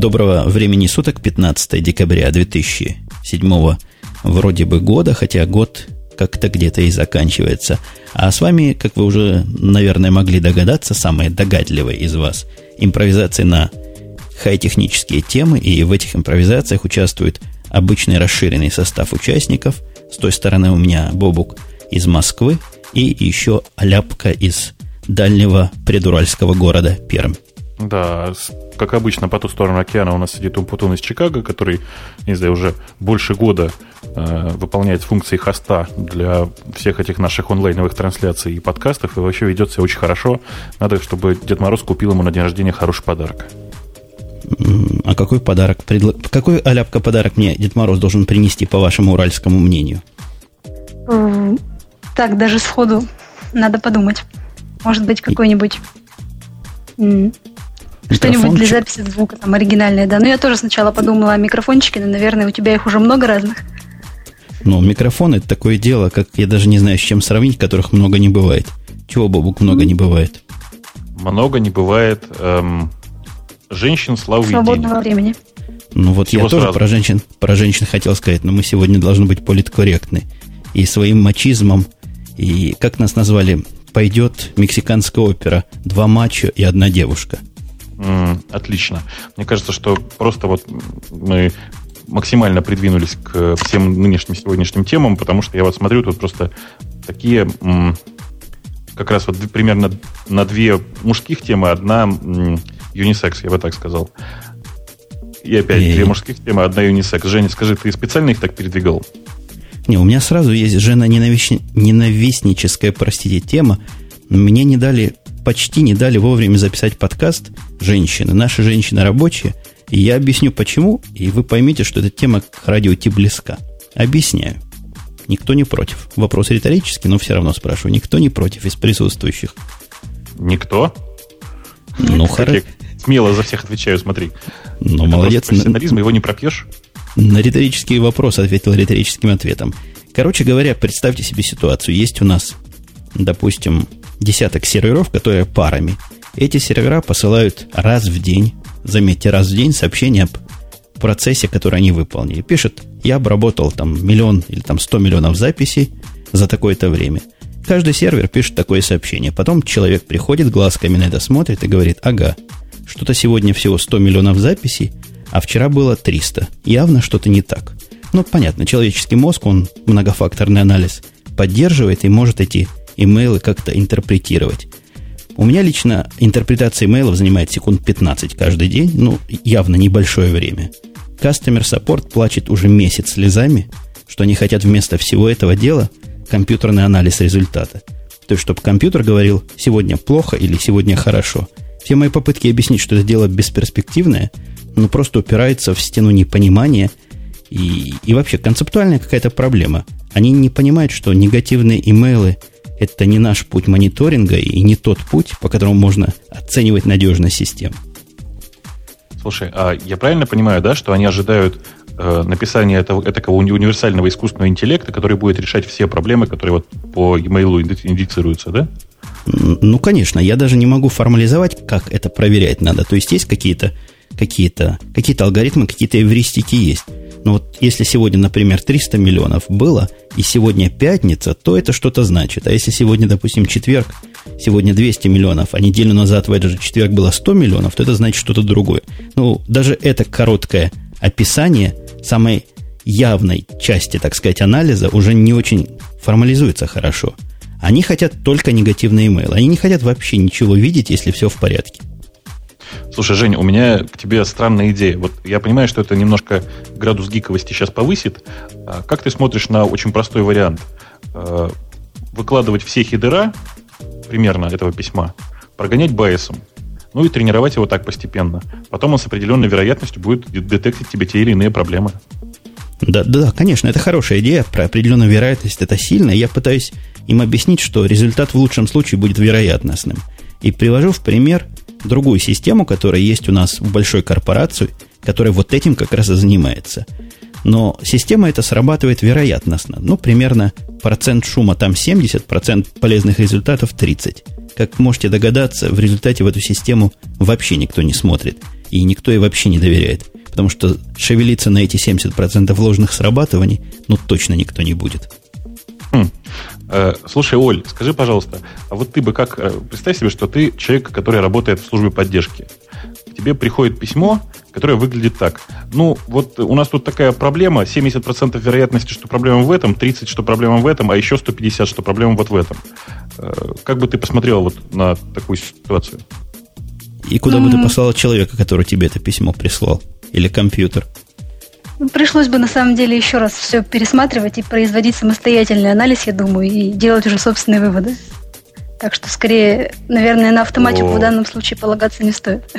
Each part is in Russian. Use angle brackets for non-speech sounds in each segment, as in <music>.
Доброго времени суток, 15 декабря 2007 вроде бы года, хотя год как-то где-то и заканчивается. А с вами, как вы уже, наверное, могли догадаться, самые догадливые из вас, импровизации на хай-технические темы, и в этих импровизациях участвует обычный расширенный состав участников. С той стороны у меня Бобук из Москвы и еще Аляпка из дальнего предуральского города Пермь. Да, как обычно, по ту сторону океана у нас сидит Умпутун из Чикаго, который, не знаю, уже больше года э, выполняет функции хоста для всех этих наших онлайновых трансляций и подкастов, и вообще ведет себя очень хорошо. Надо, чтобы Дед Мороз купил ему на день рождения хороший подарок. А какой подарок? Предла... Какой аляпка подарок мне Дед Мороз должен принести, по вашему уральскому мнению? Так, даже сходу надо подумать. Может быть, какой-нибудь что-нибудь для записи звука, там, оригинальное, да. Ну, я тоже сначала подумала о микрофончике, но, наверное, у тебя их уже много разных. Ну, микрофон это такое дело, как я даже не знаю, с чем сравнить, которых много не бывает. Чего, Бобук, много не бывает? Много не бывает эм, женщин, славы Свободного и денег. времени. Ну вот Всего я сразу. тоже про женщин, про женщин хотел сказать, но мы сегодня должны быть политкорректны. И своим мачизмом, и как нас назвали, пойдет мексиканская опера «Два мачо и одна девушка». Отлично. Мне кажется, что просто вот мы максимально придвинулись к всем нынешним сегодняшним темам, потому что я вот смотрю, тут просто такие как раз вот примерно на две мужских темы, одна юнисекс, я бы так сказал. И опять и... две мужских темы, одна юнисекс. Женя, скажи, ты специально их так передвигал? Не, у меня сразу есть жена ненавистническая, простите, тема. Мне не дали почти не дали вовремя записать подкаст женщины. Наши женщины рабочие. И я объясню почему, и вы поймете, что эта тема к радио Ти близка. Объясняю. Никто не против. Вопрос риторический, но все равно спрашиваю. Никто не против из присутствующих? Никто? Ну, хорошо. Смело за всех отвечаю, смотри. Ну, Это молодец. Профессионализм, его не пропьешь. На риторический вопрос ответил риторическим ответом. Короче говоря, представьте себе ситуацию. Есть у нас, допустим, десяток серверов, которые парами. Эти сервера посылают раз в день, заметьте, раз в день сообщение об процессе, который они выполнили. Пишет, я обработал там миллион или там сто миллионов записей за такое-то время. Каждый сервер пишет такое сообщение. Потом человек приходит, глазками на это смотрит и говорит, ага, что-то сегодня всего 100 миллионов записей, а вчера было 300. Явно что-то не так. Ну, понятно, человеческий мозг, он многофакторный анализ поддерживает и может эти имейлы как-то интерпретировать. У меня лично интерпретация имейлов занимает секунд 15 каждый день, ну, явно небольшое время. Customer Support плачет уже месяц слезами, что они хотят вместо всего этого дела компьютерный анализ результата. То есть, чтобы компьютер говорил, сегодня плохо или сегодня хорошо. Все мои попытки объяснить, что это дело бесперспективное, ну, просто упирается в стену непонимания и, и вообще концептуальная какая-то проблема. Они не понимают, что негативные имейлы – это не наш путь мониторинга и не тот путь, по которому можно оценивать надежность систем. Слушай, а я правильно понимаю, да, что они ожидают э, написания этого, этого универсального искусственного интеллекта, который будет решать все проблемы, которые вот по e-mail индицируются, да? Ну, конечно, я даже не могу формализовать, как это проверять надо. То есть есть какие-то какие-то какие алгоритмы, какие-то эвристики есть. Но вот если сегодня, например, 300 миллионов было, и сегодня пятница, то это что-то значит. А если сегодня, допустим, четверг, сегодня 200 миллионов, а неделю назад в этот же четверг было 100 миллионов, то это значит что-то другое. Ну, даже это короткое описание самой явной части, так сказать, анализа уже не очень формализуется хорошо. Они хотят только негативный email. Они не хотят вообще ничего видеть, если все в порядке. Слушай, Жень, у меня к тебе странная идея. Вот я понимаю, что это немножко градус гиковости сейчас повысит. А как ты смотришь на очень простой вариант? А, выкладывать все хедера примерно этого письма, прогонять байесом, ну и тренировать его так постепенно. Потом он с определенной вероятностью будет детектить тебе те или иные проблемы. Да, да, конечно, это хорошая идея. Про определенную вероятность это сильно. Я пытаюсь им объяснить, что результат в лучшем случае будет вероятностным. И привожу в пример другую систему, которая есть у нас в большой корпорации, которая вот этим как раз и занимается. Но система эта срабатывает вероятностно. Ну, примерно процент шума там 70, процент полезных результатов 30. Как можете догадаться, в результате в эту систему вообще никто не смотрит. и никто ей вообще не доверяет. Потому что шевелиться на эти 70% ложных срабатываний, ну, точно никто не будет. Хм. Э, слушай, Оль, скажи, пожалуйста, а вот ты бы как... Э, представь себе, что ты человек, который работает в службе поддержки. К тебе приходит письмо, которое выглядит так. Ну, вот у нас тут такая проблема, 70% вероятности, что проблема в этом, 30% что проблема в этом, а еще 150% что проблема вот в этом. Э, как бы ты посмотрел вот на такую ситуацию? И куда mm-hmm. бы ты послал человека, который тебе это письмо прислал? Или компьютер? Ну, пришлось бы на самом деле еще раз все пересматривать и производить самостоятельный анализ, я думаю, и делать уже собственные выводы. Так что скорее, наверное, на автоматику О. в данном случае полагаться не стоит.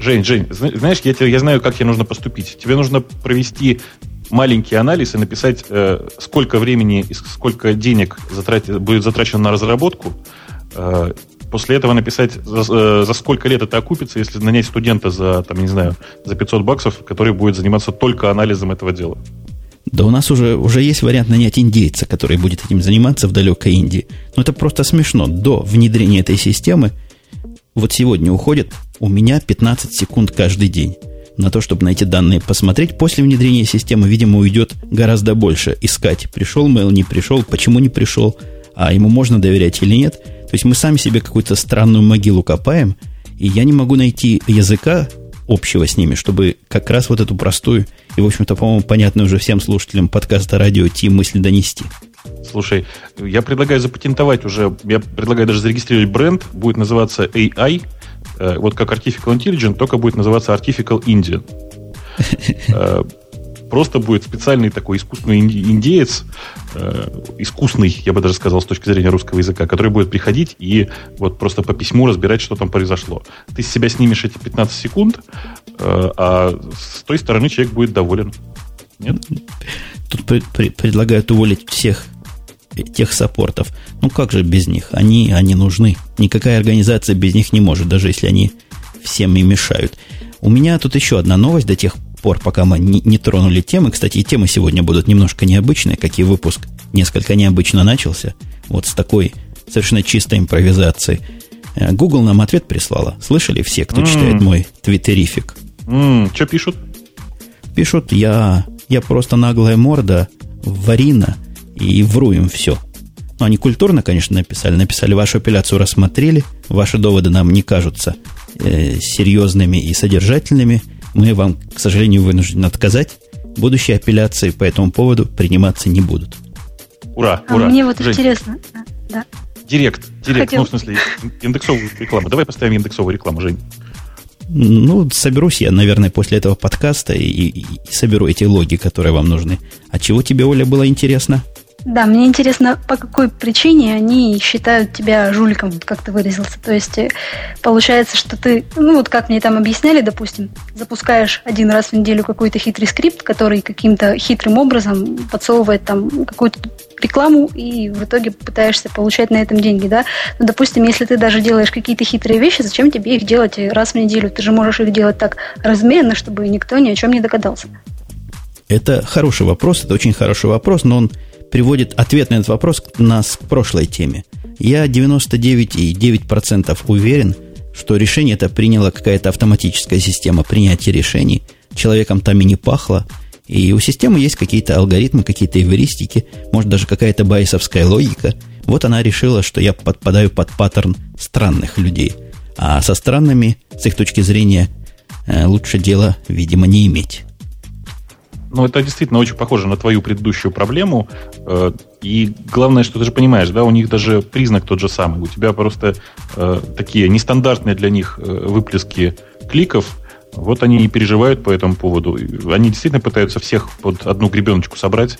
Жень, Жень, знаешь, я, тебе, я знаю, как тебе нужно поступить. Тебе нужно провести маленький анализ и написать, э, сколько времени и сколько денег затрати, будет затрачено на разработку, э, после этого написать, за, э, за сколько лет это окупится, если нанять студента за, там, не знаю, за 500 баксов, который будет заниматься только анализом этого дела. Да у нас уже, уже есть вариант нанять индейца, который будет этим заниматься в далекой Индии. Но это просто смешно. До внедрения этой системы вот сегодня уходит у меня 15 секунд каждый день на то, чтобы на эти данные посмотреть. После внедрения системы, видимо, уйдет гораздо больше искать, пришел mail, не пришел, почему не пришел, а ему можно доверять или нет. То есть мы сами себе какую-то странную могилу копаем, и я не могу найти языка общего с ними, чтобы как раз вот эту простую и, в общем-то, по-моему, понятную уже всем слушателям подкаста радио Ти мысль донести. Слушай, я предлагаю запатентовать уже, я предлагаю даже зарегистрировать бренд, будет называться AI, э, вот как Artificial Intelligence, только будет называться Artificial Indian. <laughs> Просто будет специальный такой искусственный индеец, э, искусный, я бы даже сказал, с точки зрения русского языка, который будет приходить и вот просто по письму разбирать, что там произошло. Ты с себя снимешь эти 15 секунд, э, а с той стороны человек будет доволен. Нет? Тут при, при, предлагают уволить всех тех саппортов. Ну как же без них? Они, они нужны. Никакая организация без них не может, даже если они всем и мешают. У меня тут еще одна новость до тех пор, пока мы не, не тронули темы. Кстати, и темы сегодня будут немножко необычные, как и выпуск несколько необычно начался. Вот с такой совершенно чистой импровизацией. Э, Google нам ответ прислала. Слышали все, кто mm. читает мой твиттерифик? Mm. Что пишут? Пишут, я, я просто наглая морда, варина, и вру им все. Ну, они культурно, конечно, написали. Написали, вашу апелляцию рассмотрели, ваши доводы нам не кажутся э, серьезными и содержательными мы вам, к сожалению, вынуждены отказать. Будущие апелляции по этому поводу приниматься не будут. Ура, а ура. Мне вот Жень, интересно. Да. Директ, директ, Хотел... ну, в смысле, индексовую рекламу. Давай поставим индексовую рекламу, Жень. Ну, соберусь я, наверное, после этого подкаста и, и, и соберу эти логи, которые вам нужны. А чего тебе, Оля, было интересно? Да, мне интересно, по какой причине они считают тебя жуликом, как ты выразился. То есть э, получается, что ты, ну вот как мне там объясняли, допустим, запускаешь один раз в неделю какой-то хитрый скрипт, который каким-то хитрым образом подсовывает там какую-то рекламу и в итоге пытаешься получать на этом деньги, да. Но, допустим, если ты даже делаешь какие-то хитрые вещи, зачем тебе их делать раз в неделю? Ты же можешь их делать так размеренно, чтобы никто ни о чем не догадался. Это хороший вопрос, это очень хороший вопрос, но он приводит ответ на этот вопрос нас к прошлой теме. Я 99,9% уверен, что решение это приняла какая-то автоматическая система принятия решений. Человеком там и не пахло. И у системы есть какие-то алгоритмы, какие-то эвристики, может даже какая-то байсовская логика. Вот она решила, что я подпадаю под паттерн странных людей. А со странными, с их точки зрения, э, лучше дело, видимо, не иметь. Ну, это действительно очень похоже на твою предыдущую проблему. Э, и главное, что ты же понимаешь, да, у них даже признак тот же самый. У тебя просто э, такие нестандартные для них э, выплески кликов. Вот они и переживают по этому поводу. Они действительно пытаются всех под одну гребеночку собрать.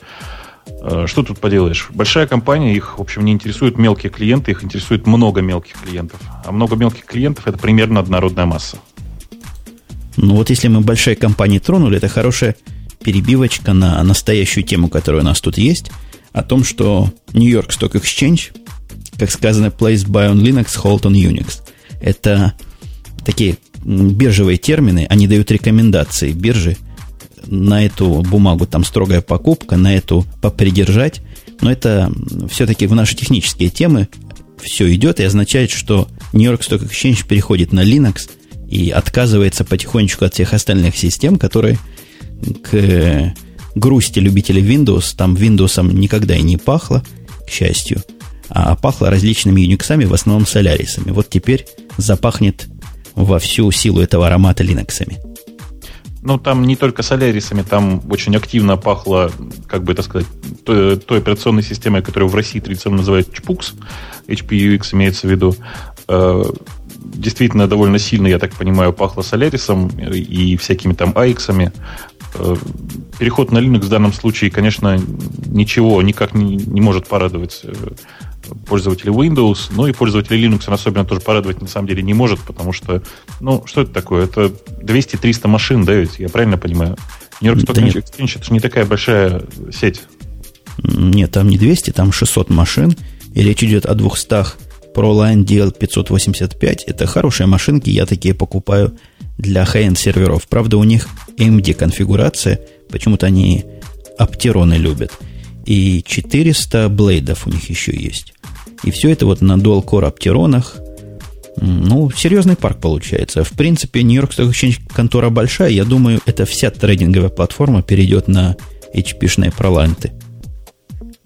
Что тут поделаешь? Большая компания, их, в общем, не интересуют мелкие клиенты, их интересует много мелких клиентов. А много мелких клиентов это примерно однородная масса. Ну вот если мы большие компании тронули, это хорошая перебивочка на настоящую тему, которая у нас тут есть, о том, что York Stock Exchange, как сказано, placed by on Linux, hold on Unix. Это такие биржевые термины, они дают рекомендации биржи на эту бумагу, там строгая покупка, на эту попридержать. Но это все-таки в наши технические темы все идет и означает, что York Stock Exchange переходит на Linux, и отказывается потихонечку от всех остальных систем, которые к грусти любителей Windows, там Windows никогда и не пахло, к счастью, а пахло различными Unix, в основном солярисами. Вот теперь запахнет во всю силу этого аромата Linux. Ну, там не только солярисами, там очень активно пахло, как бы это сказать, той, той операционной системой, которую в России традиционно называют HPUX, HPUX имеется в виду. Э, действительно довольно сильно, я так понимаю, пахло солярисом и всякими там AX. Э, переход на Linux в данном случае, конечно, ничего никак не, не может порадовать э, пользователей Windows, ну и пользователей Linux он особенно тоже порадовать на самом деле не может, потому что, ну, что это такое? Это 200-300 машин, да, ведь я правильно понимаю? York Stock да Exchange это же не такая большая сеть. Нет, там не 200, там 600 машин, и речь идет о 200 ProLine DL585. Это хорошие машинки, я такие покупаю для high-end серверов. Правда, у них AMD конфигурация, почему-то они оптероны любят. И 400 блейдов у них еще есть. И все это вот на dual-core оптеронах. Ну, серьезный парк получается. В принципе, Exchange контора большая. Я думаю, эта вся трейдинговая платформа перейдет на HP-шные проланты.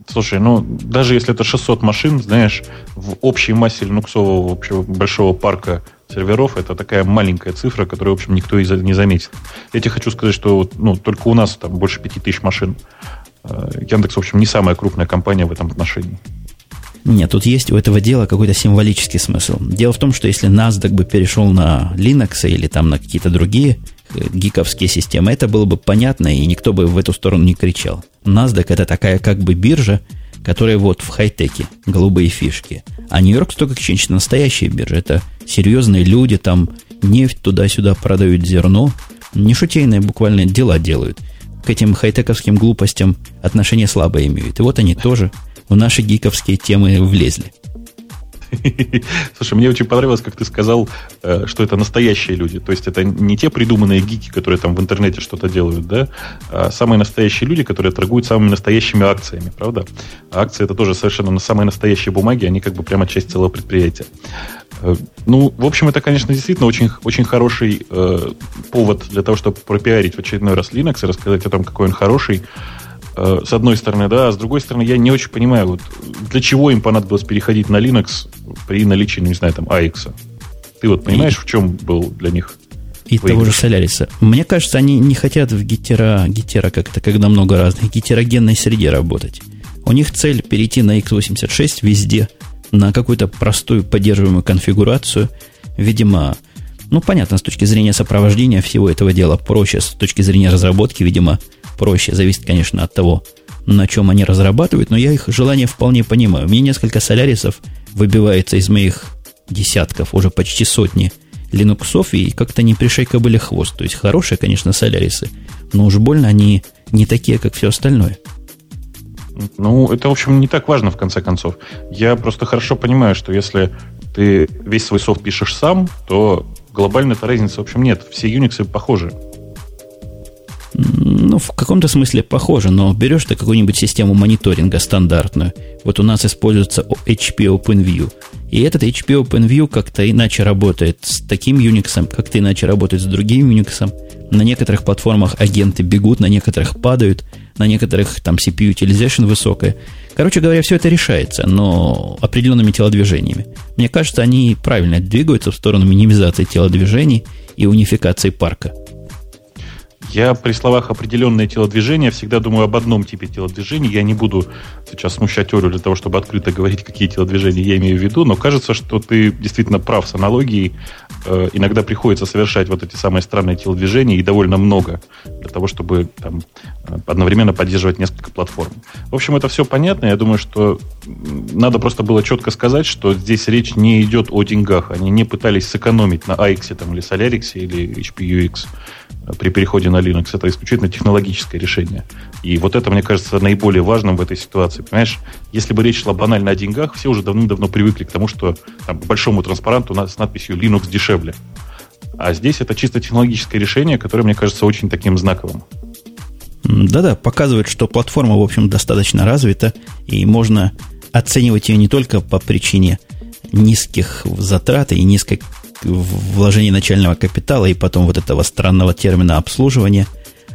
Слушай, ну, даже если это 600 машин, знаешь, в общей массе линуксового общего большого парка серверов это такая маленькая цифра, которую, в общем, никто не заметит. Я тебе хочу сказать, что ну, только у нас там больше 5000 машин. Э, Яндекс, в общем, не самая крупная компания в этом отношении. Нет, тут есть у этого дела какой-то символический смысл. Дело в том, что если NASDAQ бы перешел на Linux или там на какие-то другие э, гиковские системы, это было бы понятно, и никто бы в эту сторону не кричал. NASDAQ это такая как бы биржа, которая вот в хай-теке, голубые фишки. А Нью-Йорк Stock Exchange настоящая биржа. Это серьезные люди, там нефть туда-сюда продают зерно. Не шутейные буквально дела делают. К этим хай-тековским глупостям отношения слабо имеют. И вот они тоже в наши гиковские темы влезли. <laughs> Слушай, мне очень понравилось, как ты сказал, э, что это настоящие люди. То есть это не те придуманные гики, которые там в интернете что-то делают, да, а самые настоящие люди, которые торгуют самыми настоящими акциями, правда? А акции это тоже совершенно самые настоящие бумаги, они как бы прямо часть целого предприятия. Э, ну, в общем, это, конечно, действительно очень, очень хороший э, повод для того, чтобы пропиарить в очередной раз Linux и рассказать о том, какой он хороший. Э, с одной стороны, да, а с другой стороны, я не очень понимаю, вот, для чего им понадобилось переходить на Linux при наличии, ну, не знаю, там, AX. Ты вот понимаешь, и, в чем был для них и выигрыш? того же Соляриса. Мне кажется, они не хотят в гетера, гетера как-то, когда много разных, гетерогенной среде работать. У них цель перейти на x86 везде, на какую-то простую поддерживаемую конфигурацию. Видимо, ну, понятно, с точки зрения сопровождения всего этого дела проще, с точки зрения разработки, видимо, проще. Зависит, конечно, от того, на чем они разрабатывают, но я их желание вполне понимаю. Мне несколько солярисов выбивается из моих десятков, уже почти сотни линуксов, и как-то не пришей кобыле хвост. То есть хорошие, конечно, солярисы, но уж больно они не такие, как все остальное. Ну, это, в общем, не так важно, в конце концов. Я просто хорошо понимаю, что если ты весь свой софт пишешь сам, то глобально-то разницы, в общем, нет. Все Unix похожи. Ну, в каком-то смысле похоже, но берешь ты какую-нибудь систему мониторинга стандартную. Вот у нас используется HP OpenView. И этот HP OpenView как-то иначе работает с таким Unix, как-то иначе работает с другим Unix. На некоторых платформах агенты бегут, на некоторых падают, на некоторых там CPU utilization высокая. Короче говоря, все это решается, но определенными телодвижениями. Мне кажется, они правильно двигаются в сторону минимизации телодвижений и унификации парка. Я при словах определенное телодвижение всегда думаю об одном типе телодвижений. Я не буду сейчас смущать Олю для того, чтобы открыто говорить, какие телодвижения я имею в виду, но кажется, что ты действительно прав с аналогией. Э, иногда приходится совершать вот эти самые странные телодвижения, и довольно много, для того, чтобы там, э, одновременно поддерживать несколько платформ. В общем, это все понятно. Я думаю, что надо просто было четко сказать, что здесь речь не идет о деньгах. Они не пытались сэкономить на AX там, или Solarix или HPUX при переходе на Linux. Это исключительно технологическое решение. И вот это, мне кажется, наиболее важным в этой ситуации. Понимаешь, если бы речь шла банально о деньгах, все уже давным-давно привыкли к тому, что там, к большому транспаранту с надписью Linux дешевле. А здесь это чисто технологическое решение, которое, мне кажется, очень таким знаковым. Да-да, показывает, что платформа, в общем, достаточно развита, и можно оценивать ее не только по причине низких затрат и низкой вложение начального капитала и потом вот этого странного термина обслуживания,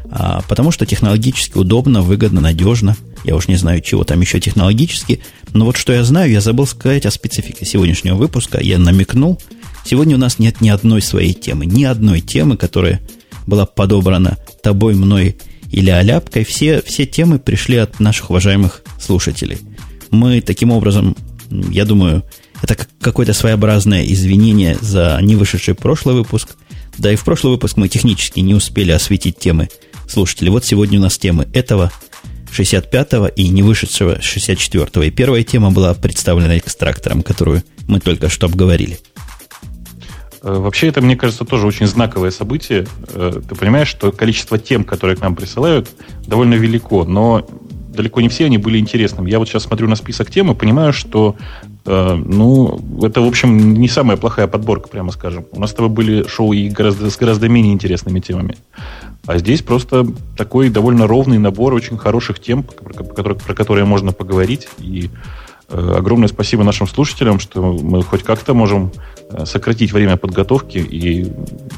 а, потому что технологически удобно, выгодно, надежно. Я уж не знаю, чего там еще технологически, но вот что я знаю, я забыл сказать о специфике сегодняшнего выпуска. Я намекнул. Сегодня у нас нет ни одной своей темы, ни одной темы, которая была подобрана тобой, мной или Аляпкой. Все, все темы пришли от наших уважаемых слушателей. Мы таким образом, я думаю, это какое-то своеобразное извинение за не вышедший прошлый выпуск. Да и в прошлый выпуск мы технически не успели осветить темы слушателей. Вот сегодня у нас темы этого 65-го и не вышедшего 64-го. И первая тема была представлена экстрактором, которую мы только что обговорили. Э, вообще, это, мне кажется, тоже очень знаковое событие. Э, ты понимаешь, что количество тем, которые к нам присылают, довольно велико, но далеко не все они были интересными. Я вот сейчас смотрю на список тем и понимаю, что э, ну, это, в общем, не самая плохая подборка, прямо скажем. У нас с тобой были шоу и гораздо, с гораздо менее интересными темами. А здесь просто такой довольно ровный набор очень хороших тем, про, про которые можно поговорить. И э, огромное спасибо нашим слушателям, что мы хоть как-то можем э, сократить время подготовки и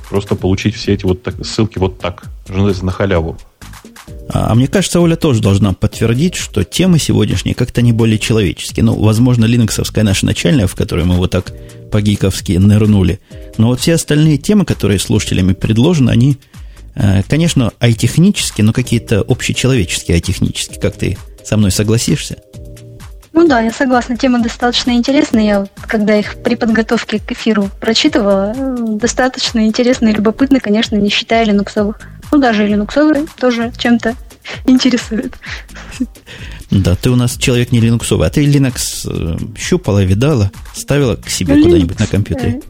просто получить все эти вот так, ссылки вот так, на халяву. А, а мне кажется, Оля тоже должна подтвердить, что темы сегодняшние как-то не более человеческие. Ну, возможно, линоксовская наша начальная, в которой мы вот так по-гиковски нырнули. Но вот все остальные темы, которые слушателями предложены, они, конечно, ай-технические, но какие-то общечеловеческие ай-технические. Как ты со мной согласишься? Ну да, я согласна. Тема достаточно интересная. Я, когда их при подготовке к эфиру прочитывала, э, достаточно интересно и любопытно, конечно, не считая линуксовых. Ну, даже линуксовые тоже чем-то интересуют. Да, ты у нас человек не линуксовый, а ты Linux э, щупала, видала, ставила к себе Linux, куда-нибудь на компьютере?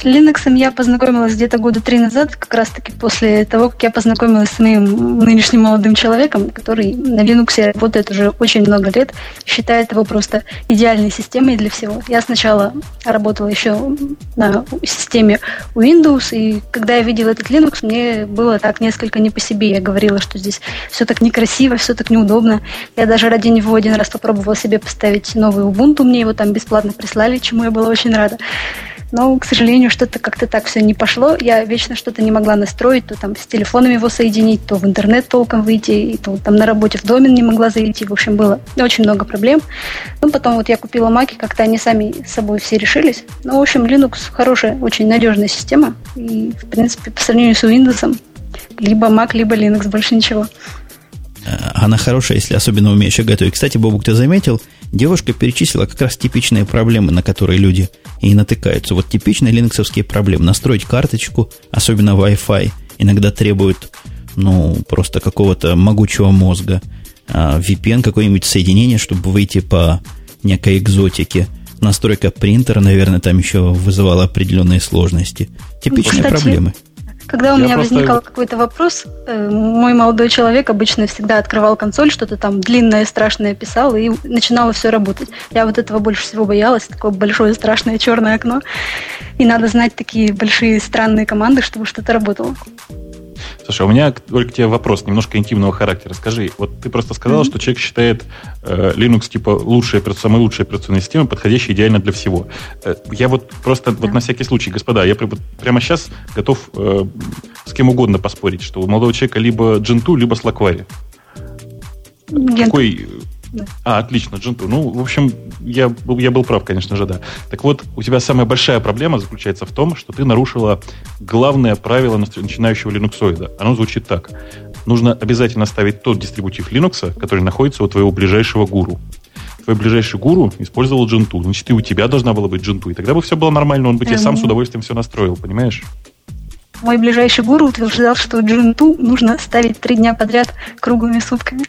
С Linux я познакомилась где-то года три назад, как раз-таки после того, как я познакомилась с моим нынешним молодым человеком, который на Linux работает уже очень много лет, считает его просто идеальной системой для всего. Я сначала работала еще на системе Windows, и когда я видела этот Linux, мне было так несколько не по себе. Я говорила, что здесь все так некрасиво, все так неудобно. Я даже ради него один раз попробовала себе поставить новый Ubuntu, мне его там бесплатно прислали, чему я была очень рада. Но, к сожалению, что-то как-то так все не пошло. Я вечно что-то не могла настроить, то там с телефоном его соединить, то в интернет толком выйти, и то там на работе в домен не могла зайти. В общем, было очень много проблем. Ну, потом вот я купила Mac, как-то они сами с собой все решились. Ну, в общем, Linux хорошая, очень надежная система. И, в принципе, по сравнению с Windows, либо Mac, либо Linux, больше ничего. Она хорошая, если особенно умеешь готовить. Кстати, Бобук, ты заметил, девушка перечислила как раз типичные проблемы, на которые люди и натыкаются. Вот типичные линуксовские проблемы. Настроить карточку, особенно Wi-Fi, иногда требует, ну, просто какого-то могучего мозга. А VPN, какое-нибудь соединение, чтобы выйти по некой экзотике. Настройка принтера, наверное, там еще вызывала определенные сложности. Типичные Кстати, проблемы. Когда у я меня просто... возникал какой-то вопрос, э, мой молодой человек обычно всегда открывал консоль, что-то там длинное, страшное писал, и начинало все работать. Я вот этого больше всего боялась, такое большое, страшное черное окно. И надо знать такие большие, странные команды, чтобы что-то работало. Слушай, у меня, Оль, к тебе вопрос немножко интимного характера. Скажи, вот ты просто сказала, mm-hmm. что человек считает э, Linux типа лучшая, самая лучшая операционная система, подходящая идеально для всего. Э, я вот просто yeah. вот на всякий случай, господа, я прямо сейчас готов э, с кем угодно поспорить, что у молодого человека либо Gentoo, либо Slackware. Какой а, отлично, Дженту. Ну, в общем, я, я был прав, конечно же, да. Так вот, у тебя самая большая проблема заключается в том, что ты нарушила главное правило начинающего линуксоида. Оно звучит так. Нужно обязательно ставить тот дистрибутив Linux, который находится у твоего ближайшего гуру. Твой ближайший гуру использовал Gentoo. Значит, и у тебя должна была быть Gentoo. И тогда бы все было нормально, он бы тебе сам с удовольствием все настроил, понимаешь? Мой ближайший гуру утверждал, что Gentoo нужно ставить три дня подряд круглыми сутками.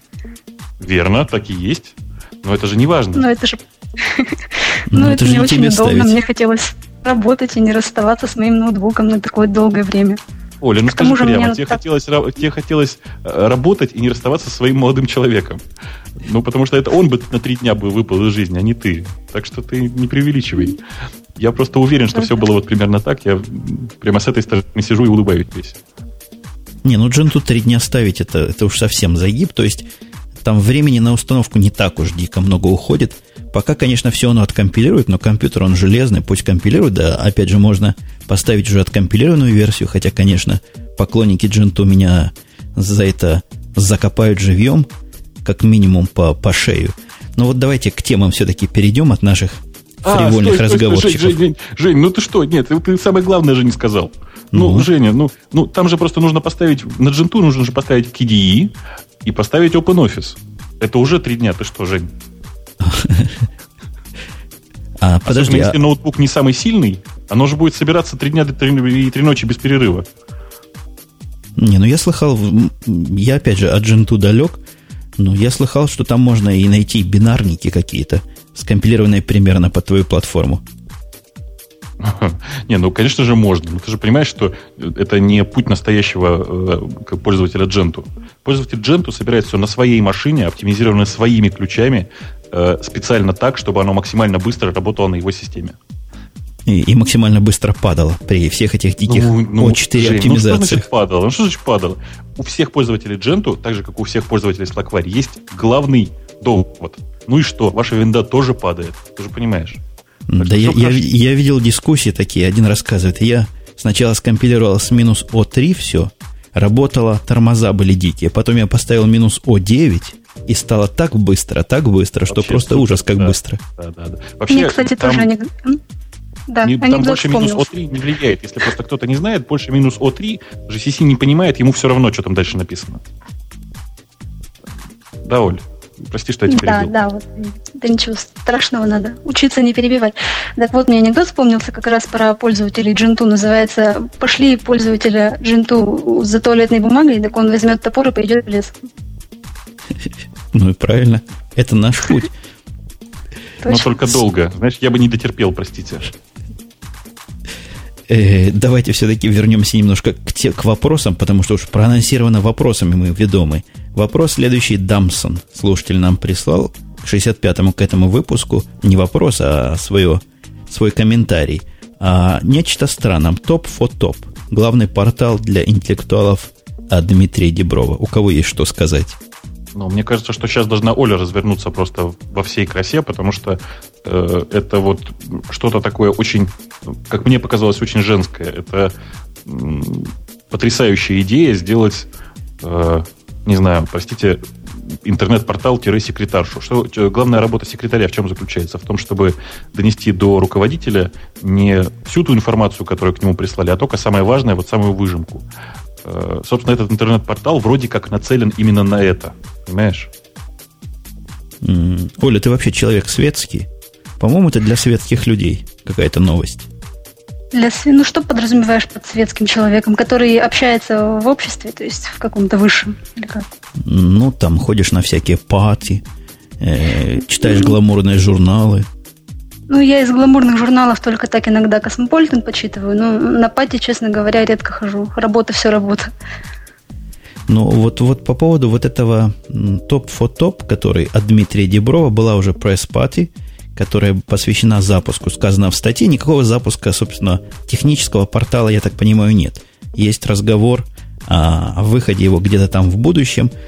Верно, так и есть. Но это же не важно. Но это же... <laughs> Ну, это не очень удобно. Мне хотелось работать и не расставаться с моим ноутбуком на такое долгое время. Оля, ну скажи прямо, тебе, хотелось, тебе хотелось э, работать и не расставаться со своим молодым человеком. Ну, потому что это он бы на три дня бы выпал из жизни, а не ты. Так что ты не преувеличивай. Я просто уверен, что все было вот примерно так. Я прямо с этой стороны сижу и улыбаюсь весь. Не, ну Дженту три дня ставить, это, это уж совсем загиб. То есть там времени на установку не так уж дико много уходит. Пока, конечно, все оно откомпилирует, но компьютер, он железный, пусть компилирует, да, опять же, можно поставить уже откомпилированную версию, хотя, конечно, поклонники Gentoo меня за это закопают живьем, как минимум по, по шею. Но вот давайте к темам все-таки перейдем от наших а, фривольных стой, разговорчиков. Стой, Жень, Жень, Жень, ну ты что? Нет, ты, ты самое главное же не сказал. Ну, ну, Женя, ну, ну там же просто нужно поставить, на Gentoo нужно же поставить KDE и поставить OpenOffice. Это уже три дня, ты что, Жень? <laughs> А, подожди, если а... ноутбук не самый сильный, оно же будет собираться три дня и три ночи без перерыва. Не, ну я слыхал, я опять же от Gentoo далек, но я слыхал, что там можно и найти бинарники какие-то, скомпилированные примерно под твою платформу. <laughs> Не, ну, конечно же, можно. Но ты же понимаешь, что это не путь настоящего э, пользователя Gentoo. Пользователь Gentoo собирает все на своей машине, оптимизированное своими ключами, э, специально так, чтобы оно максимально быстро работало на его системе. И, и максимально быстро падало при всех этих диких ну, ну, O4 Жень, оптимизациях. Ну, что значит падало? Ну, что значит падало? У всех пользователей Gentoo, так же, как у всех пользователей Slackware, есть главный довод. Ну и что? Ваша винда тоже падает. Ты же понимаешь. Да я, я, я видел дискуссии такие. Один рассказывает, я сначала скомпилировал с минус О3 все, работало, тормоза были дикие. Потом я поставил минус О9, и стало так быстро, так быстро, что просто супер, ужас, как да, быстро. Да, да, да. Вообще, Мне, кстати, там, тоже анекдот. Да, не, там больше минус О3 не влияет. Если просто кто-то не знает, больше минус О3, GCC не понимает, ему все равно, что там дальше написано. Да, Оль? Прости, что я тебя перебил. Да, да, вот, да ничего страшного, надо учиться не перебивать. Так вот, мне анекдот вспомнился как раз про пользователей Gentoo. Называется «Пошли пользователя Gentoo за туалетной бумагой, так он возьмет топор и пойдет в лес». <laughs> Ну и правильно. Это наш путь. <laughs> Но только долго. Знаешь, я бы не дотерпел, простите. Э, давайте все-таки вернемся немножко к, те, к вопросам, потому что уж проанонсировано вопросами мы ведомы. Вопрос следующий Дамсон. Слушатель нам прислал к 65-му к этому выпуску не вопрос, а свое, свой комментарий. А нечто странным. Топ фо топ. Главный портал для интеллектуалов Дмитрия Деброва. У кого есть что сказать? Ну, мне кажется, что сейчас должна Оля развернуться просто во всей красе, потому что э, это вот что-то такое очень, как мне показалось, очень женское. Это э, потрясающая идея сделать, э, не знаю, простите, интернет-портал-секретаршу. Что, главная работа секретаря в чем заключается? В том, чтобы донести до руководителя не всю ту информацию, которую к нему прислали, а только самое важное, вот самую выжимку. Э, собственно, этот интернет-портал вроде как нацелен именно на это. Понимаешь? Оля, ты вообще человек светский? По-моему, это для светских людей какая-то новость. Для, ну, что подразумеваешь под светским человеком, который общается в обществе, то есть в каком-то высшем? Или как? Ну, там ходишь на всякие party, э, читаешь гламурные журналы. Ну, я из гламурных журналов только так иногда Космополитен почитываю, но на party, честно говоря, редко хожу. Работа все работа. Ну, вот, вот по поводу вот этого Top4Top, который от Дмитрия Диброва была уже пресс- party, которая посвящена запуску. Сказано в статье, никакого запуска, собственно, технического портала, я так понимаю, нет. Есть разговор о, о выходе его где-то там в будущем –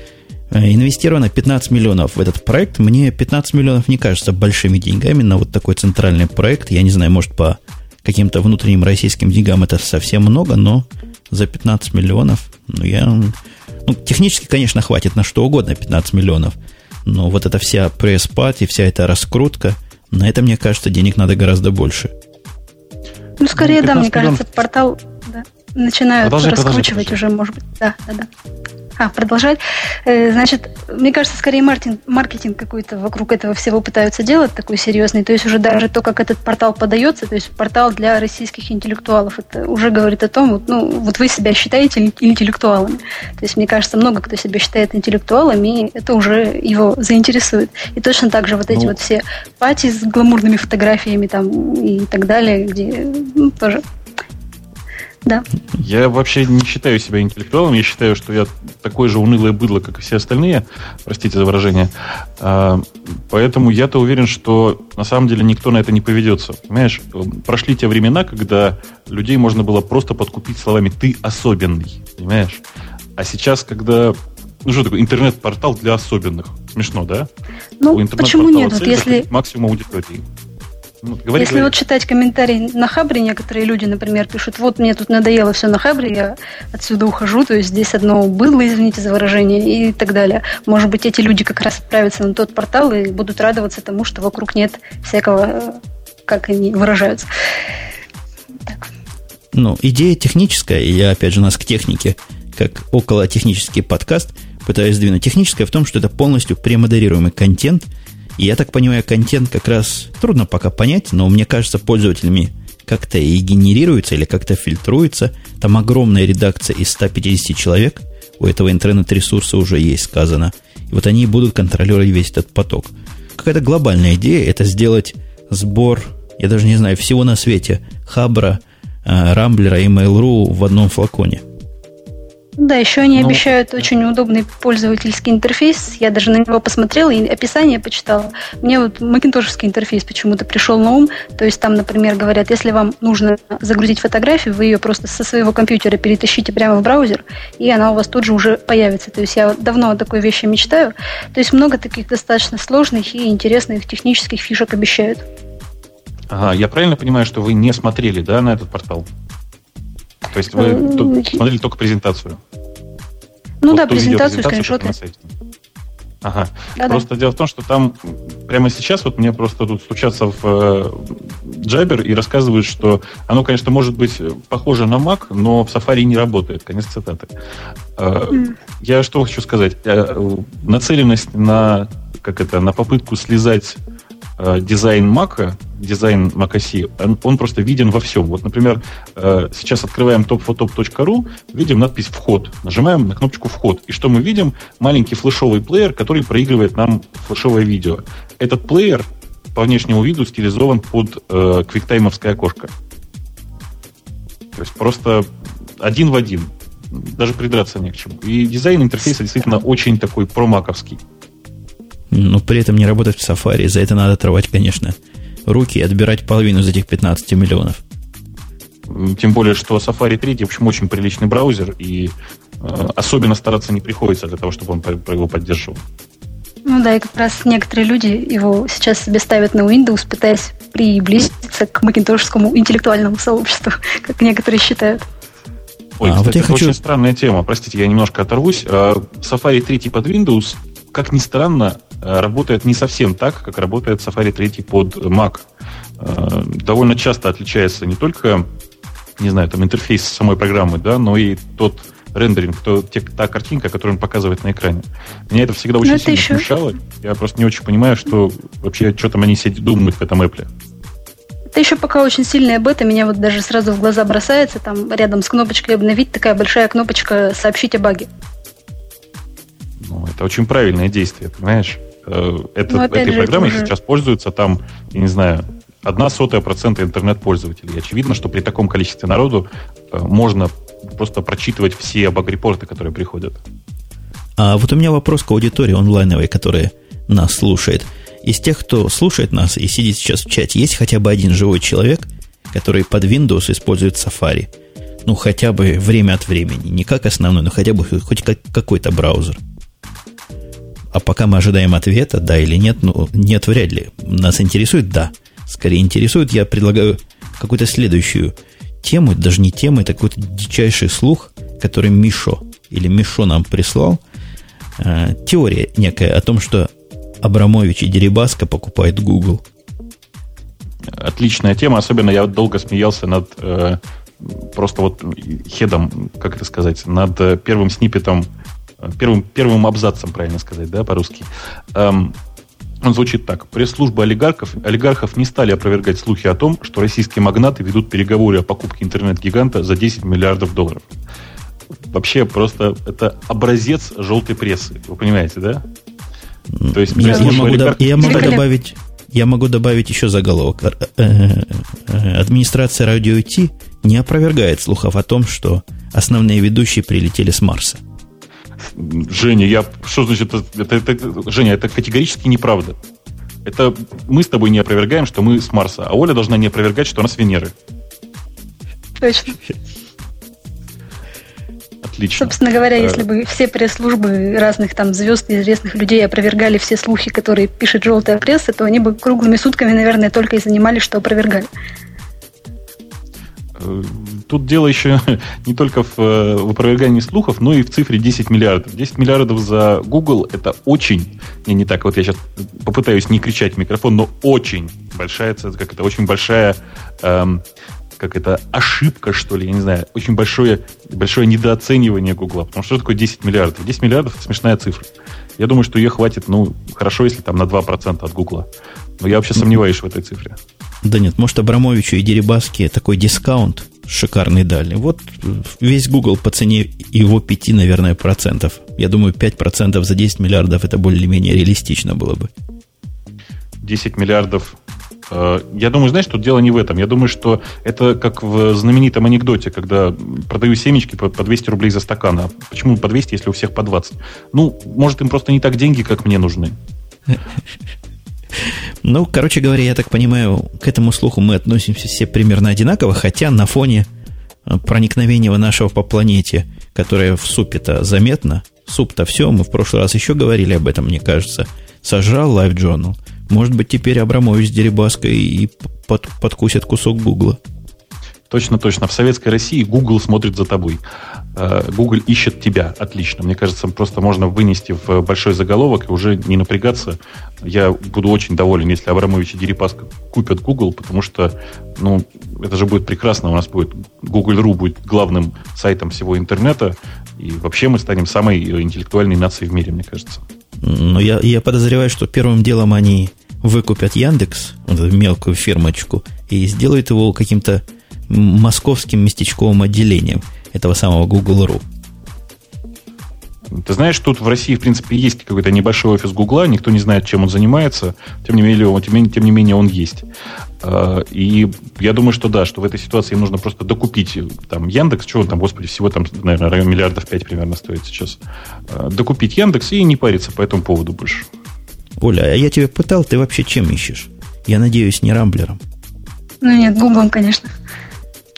Э, инвестировано 15 миллионов в этот проект. Мне 15 миллионов не кажется большими деньгами на вот такой центральный проект. Я не знаю, может, по каким-то внутренним российским деньгам это совсем много, но за 15 миллионов, ну, я... Ну, технически, конечно, хватит на что угодно 15 миллионов, но вот эта вся пресс-пати, вся эта раскрутка, на это, мне кажется, денег надо гораздо больше. Ну, скорее, да, мне миллионов. кажется, портал начинают продолжай, раскручивать продолжай, уже, может быть. Да, да, да. А, продолжать. Э, значит, мне кажется, скорее маркетинг, маркетинг какой-то вокруг этого всего пытаются делать, такой серьезный. То есть уже даже то, как этот портал подается, то есть портал для российских интеллектуалов, это уже говорит о том, вот, ну, вот вы себя считаете интеллектуалами. То есть, мне кажется, много кто себя считает интеллектуалами, и это уже его заинтересует. И точно так же вот эти ну, вот все пати с гламурными фотографиями там и так далее, где ну, тоже да. Я вообще не считаю себя интеллектуалом, я считаю, что я такой же унылое быдло, как и все остальные, простите за выражение. А, поэтому я-то уверен, что на самом деле никто на это не поведется. Понимаешь, прошли те времена, когда людей можно было просто подкупить словами «ты особенный», понимаешь? А сейчас, когда ну что такое, интернет-портал для особенных. Смешно, да? Ну, почему нет? Вот если... Максимум аудитории. Ну, говори, Если говори. вот читать комментарии на Хабре, некоторые люди, например, пишут, вот мне тут надоело все на Хабре, я отсюда ухожу, то есть здесь одно было, извините за выражение, и так далее. Может быть, эти люди как раз отправятся на тот портал и будут радоваться тому, что вокруг нет всякого, как они выражаются. Так. Ну, идея техническая, и я, опять же, у нас к технике, как около технический подкаст, пытаюсь сдвинуть. Техническая в том, что это полностью премодерируемый контент – и я так понимаю, контент как раз трудно пока понять, но мне кажется, пользователями как-то и генерируется или как-то фильтруется. Там огромная редакция из 150 человек. У этого интернет-ресурса уже есть сказано. И вот они будут контролировать весь этот поток. Какая-то глобальная идея – это сделать сбор, я даже не знаю, всего на свете, Хабра, э, Рамблера и Mail.ru в одном флаконе – да, еще они ну, обещают очень удобный пользовательский интерфейс. Я даже на него посмотрела и описание почитала. Мне вот макинтошевский интерфейс почему-то пришел на ум. То есть там, например, говорят, если вам нужно загрузить фотографию, вы ее просто со своего компьютера перетащите прямо в браузер, и она у вас тут же уже появится. То есть я давно о такой вещи мечтаю. То есть много таких достаточно сложных и интересных технических фишек обещают. Ага, я правильно понимаю, что вы не смотрели, да, на этот портал? То есть вы смотрели только презентацию? Ну вот да, презентацию, скриншоты. Ага. Да, просто да. дело в том, что там прямо сейчас вот мне просто тут стучатся в э, Jabber и рассказывают, что оно, конечно, может быть похоже на Mac, но в Safari не работает. Конец цитаты. Э, mm. Я что хочу сказать. Э, нацеленность на как это на попытку слезать э, дизайн Мака, дизайн macOS, он, он просто виден во всем. Вот, например, э, сейчас открываем topphotop.ru, видим надпись «Вход». Нажимаем на кнопочку «Вход». И что мы видим? Маленький флешовый плеер, который проигрывает нам флешовое видео. Этот плеер по внешнему виду стилизован под э, квиктаймовское окошко. То есть просто один в один. Даже придраться не к чему. И дизайн интерфейса действительно очень такой промаковский но при этом не работать в Safari. За это надо отрывать, конечно, руки и отбирать половину из этих 15 миллионов. Тем более, что Safari 3, в общем, очень приличный браузер, и э, особенно стараться не приходится для того, чтобы он его поддерживал. Ну да, и как раз некоторые люди его сейчас себе ставят на Windows, пытаясь приблизиться к макинтошскому интеллектуальному сообществу, <laughs> как некоторые считают. Ой, а, кстати, вот я это хочу... очень странная тема. Простите, я немножко оторвусь. Э, Safari 3 под Windows, как ни странно, работает не совсем так, как работает Safari 3 под Mac. Э, довольно часто отличается не только, не знаю, там интерфейс самой программы, да, но и тот рендеринг, то, те, та картинка, которую он показывает на экране. Меня это всегда очень сильно еще... смущало. Я просто не очень понимаю, что вообще, что там они себе думают в этом Apple. Это еще пока очень сильная бета, меня вот даже сразу в глаза бросается, там рядом с кнопочкой обновить такая большая кнопочка «Сообщить о баге». Ну, это очень правильное действие, понимаешь? Э, это, этой же, программой уже... сейчас пользуются там, я не знаю, одна сотая процента интернет-пользователей. очевидно, что при таком количестве народу э, можно просто прочитывать все баг-репорты, которые приходят. А вот у меня вопрос к аудитории онлайновой, которая нас слушает. Из тех, кто слушает нас и сидит сейчас в чате, есть хотя бы один живой человек, который под Windows использует Safari? Ну, хотя бы время от времени. Не как основной, но хотя бы хоть как, какой-то браузер. А пока мы ожидаем ответа, да или нет, ну, нет, вряд ли. Нас интересует, да. Скорее интересует, я предлагаю какую-то следующую тему, даже не тему, это какой-то дичайший слух, который Мишо или Мишо нам прислал. Э, теория некая о том, что Абрамович и Дерибаска покупают Google. Отличная тема, особенно я долго смеялся над э, просто вот хедом, как это сказать, над э, первым сниппетом первым, первым абзацем, правильно сказать, да, по-русски. Эм, он звучит так. Пресс-служба олигархов, олигархов не стали опровергать слухи о том, что российские магнаты ведут переговоры о покупке интернет-гиганта за 10 миллиардов долларов. Вообще просто это образец желтой прессы. Вы понимаете, да? То есть я, я, могу, олигарх... я могу добавить я могу добавить еще заголовок. Э, э, э, администрация радио IT не опровергает слухов о том, что основные ведущие прилетели с Марса. Женя, я... Что значит это, это. Женя, это категорически неправда. Это мы с тобой не опровергаем, что мы с Марса, а Оля должна не опровергать, что она с Венеры. Точно. Отлично. Собственно говоря, если бы все пресс-службы разных там звезд и известных людей опровергали все слухи, которые пишет желтая пресса, то они бы круглыми сутками, наверное, только и занимались, что опровергали. Э, тут дело еще <laughs> не только в, э, в опровергании слухов, но и в цифре 10 миллиардов. 10 миллиардов за Google это очень, не, не так, вот я сейчас попытаюсь не кричать в микрофон, но очень большая, как это, очень большая эм, как это, ошибка, что ли, я не знаю, очень большое, большое недооценивание Гугла. Потому что что такое 10 миллиардов? 10 миллиардов – это смешная цифра. Я думаю, что ее хватит, ну, хорошо, если там на 2% от Гугла. Но я вообще сомневаюсь в этой цифре. Да нет, может, Абрамовичу и Дерибаске такой дискаунт шикарный дали. Вот весь Google по цене его 5, наверное, процентов. Я думаю, 5 процентов за 10 миллиардов это более-менее реалистично было бы. 10 миллиардов Э, я думаю, знаешь, тут дело не в этом. Я думаю, что это как в знаменитом анекдоте, когда продаю семечки по 200 рублей за стакан. А почему по 200, если у всех по 20? Ну, может, им просто не так деньги, как мне нужны. <laughs> Ну, короче говоря, я так понимаю, к этому слуху мы относимся все примерно одинаково, хотя на фоне э, проникновения нашего по планете, которое в супе-то заметно, суп-то все, мы в прошлый раз еще говорили об этом, мне кажется, сожрал Live Journal – может быть, теперь Абрамович с Дерибаской и под, подкусят кусок Гугла. Точно, точно. В советской России Google смотрит за тобой. Э, Google ищет тебя. Отлично. Мне кажется, просто можно вынести в большой заголовок и уже не напрягаться. Я буду очень доволен, если Абрамович и Дерипаска купят Google, потому что, ну, это же будет прекрасно. У нас будет Google.ru будет главным сайтом всего интернета. И вообще мы станем самой интеллектуальной нацией в мире, мне кажется. Но я, я подозреваю, что первым делом они выкупят Яндекс, вот эту мелкую фирмочку, и сделают его каким-то московским местечковым отделением этого самого Google.ru. Ты знаешь, тут в России, в принципе, есть какой-то небольшой офис Гугла, никто не знает, чем он занимается, тем не менее, он, тем, тем не менее он есть. А, и я думаю, что да, что в этой ситуации им нужно просто докупить там Яндекс, что он там, господи, всего там, наверное, район миллиардов пять примерно стоит сейчас. А, докупить Яндекс и не париться по этому поводу больше. Оля, а я тебя пытал, ты вообще чем ищешь? Я надеюсь, не Рамблером. Ну нет, Гуглом, конечно.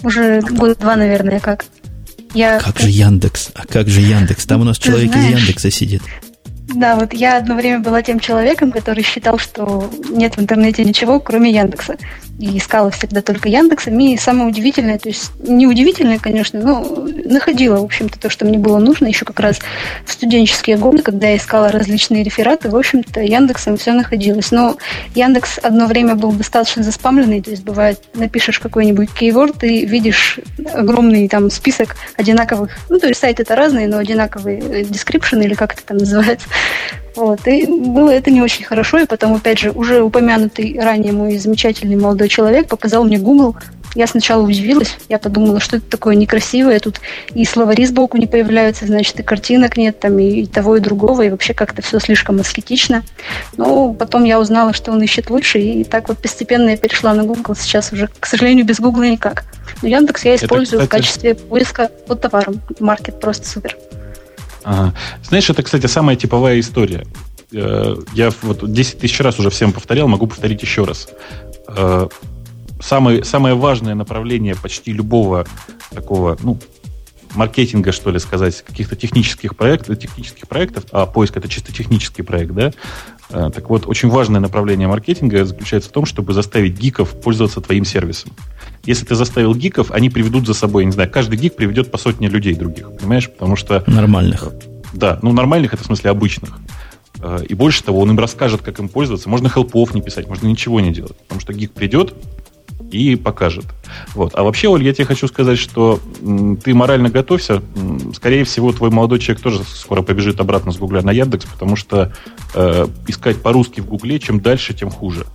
Уже год два, наверное, как. Я... Как же Яндекс? А как же Яндекс? Там у нас Ты человек знаешь, из Яндекса сидит. Да, вот я одно время была тем человеком, который считал, что нет в интернете ничего, кроме Яндекса. И искала всегда только Яндексом. И самое удивительное, то есть не удивительное, конечно, но находила, в общем-то, то, что мне было нужно еще как раз в студенческие годы, когда я искала различные рефераты, в общем-то, Яндексом все находилось. Но Яндекс одно время был достаточно заспамленный, то есть бывает, напишешь какой-нибудь кейворд и видишь огромный там список одинаковых, ну, то есть сайты это разные, но одинаковые description или как это там называется, вот. И было это не очень хорошо, и потом, опять же, уже упомянутый ранее мой замечательный молодой человек показал мне Google. Я сначала удивилась, я подумала, что это такое некрасивое, тут и словари сбоку не появляются, значит, и картинок нет, там, и того, и другого, и вообще как-то все слишком аскетично. Но потом я узнала, что он ищет лучше, и так вот постепенно я перешла на Google, сейчас уже, к сожалению, без Google никак. Но Яндекс я использую это, кстати... в качестве поиска под товаром. Маркет просто супер. Ага. Знаешь, это, кстати, самая типовая история. Э, я вот 10 тысяч раз уже всем повторял, могу повторить еще раз. Э, самое, самое важное направление почти любого такого, ну, маркетинга, что ли, сказать, каких-то технических проектов, технических проектов, а поиск это чисто технический проект, да, так вот, очень важное направление маркетинга заключается в том, чтобы заставить гиков пользоваться твоим сервисом. Если ты заставил гиков, они приведут за собой, не знаю, каждый гик приведет по сотне людей других, понимаешь? Потому что... Нормальных. Да, ну нормальных это в смысле обычных. Э, и больше того, он им расскажет, как им пользоваться. Можно хелпов не писать, можно ничего не делать. Потому что гик придет и покажет. Вот. А вообще, Оль, я тебе хочу сказать, что ты морально готовься. Скорее всего, твой молодой человек тоже скоро побежит обратно с Гугля на Яндекс, потому что э, искать по-русски в Гугле, чем дальше, тем хуже.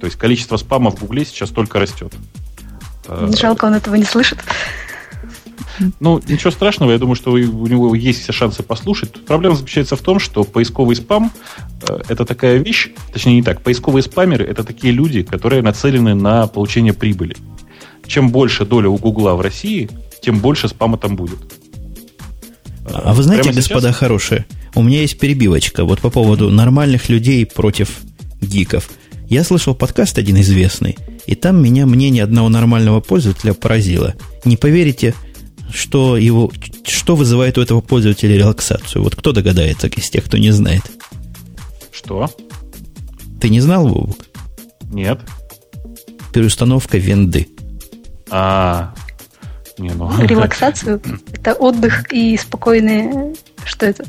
То есть количество спама в Гугле сейчас только растет. Э, Жалко, он этого не слышит. Ну, ничего страшного, я думаю, что у него есть все шансы послушать. Тут проблема заключается в том, что поисковый спам э, это такая вещь, точнее не так, поисковые спамеры это такие люди, которые нацелены на получение прибыли. Чем больше доля у Гугла в России, тем больше спама там будет. А вы знаете, Прямо господа сейчас... хорошие, у меня есть перебивочка вот по поводу нормальных людей против гиков. Я слышал подкаст один известный, и там меня мнение одного нормального пользователя поразило. Не поверите, что его, что вызывает у этого пользователя релаксацию? Вот кто догадается из тех, кто не знает? Что? Ты не знал, Бобук? Нет. Переустановка винды. А, не, ну. Релаксацию? Это отдых и спокойное... Что это?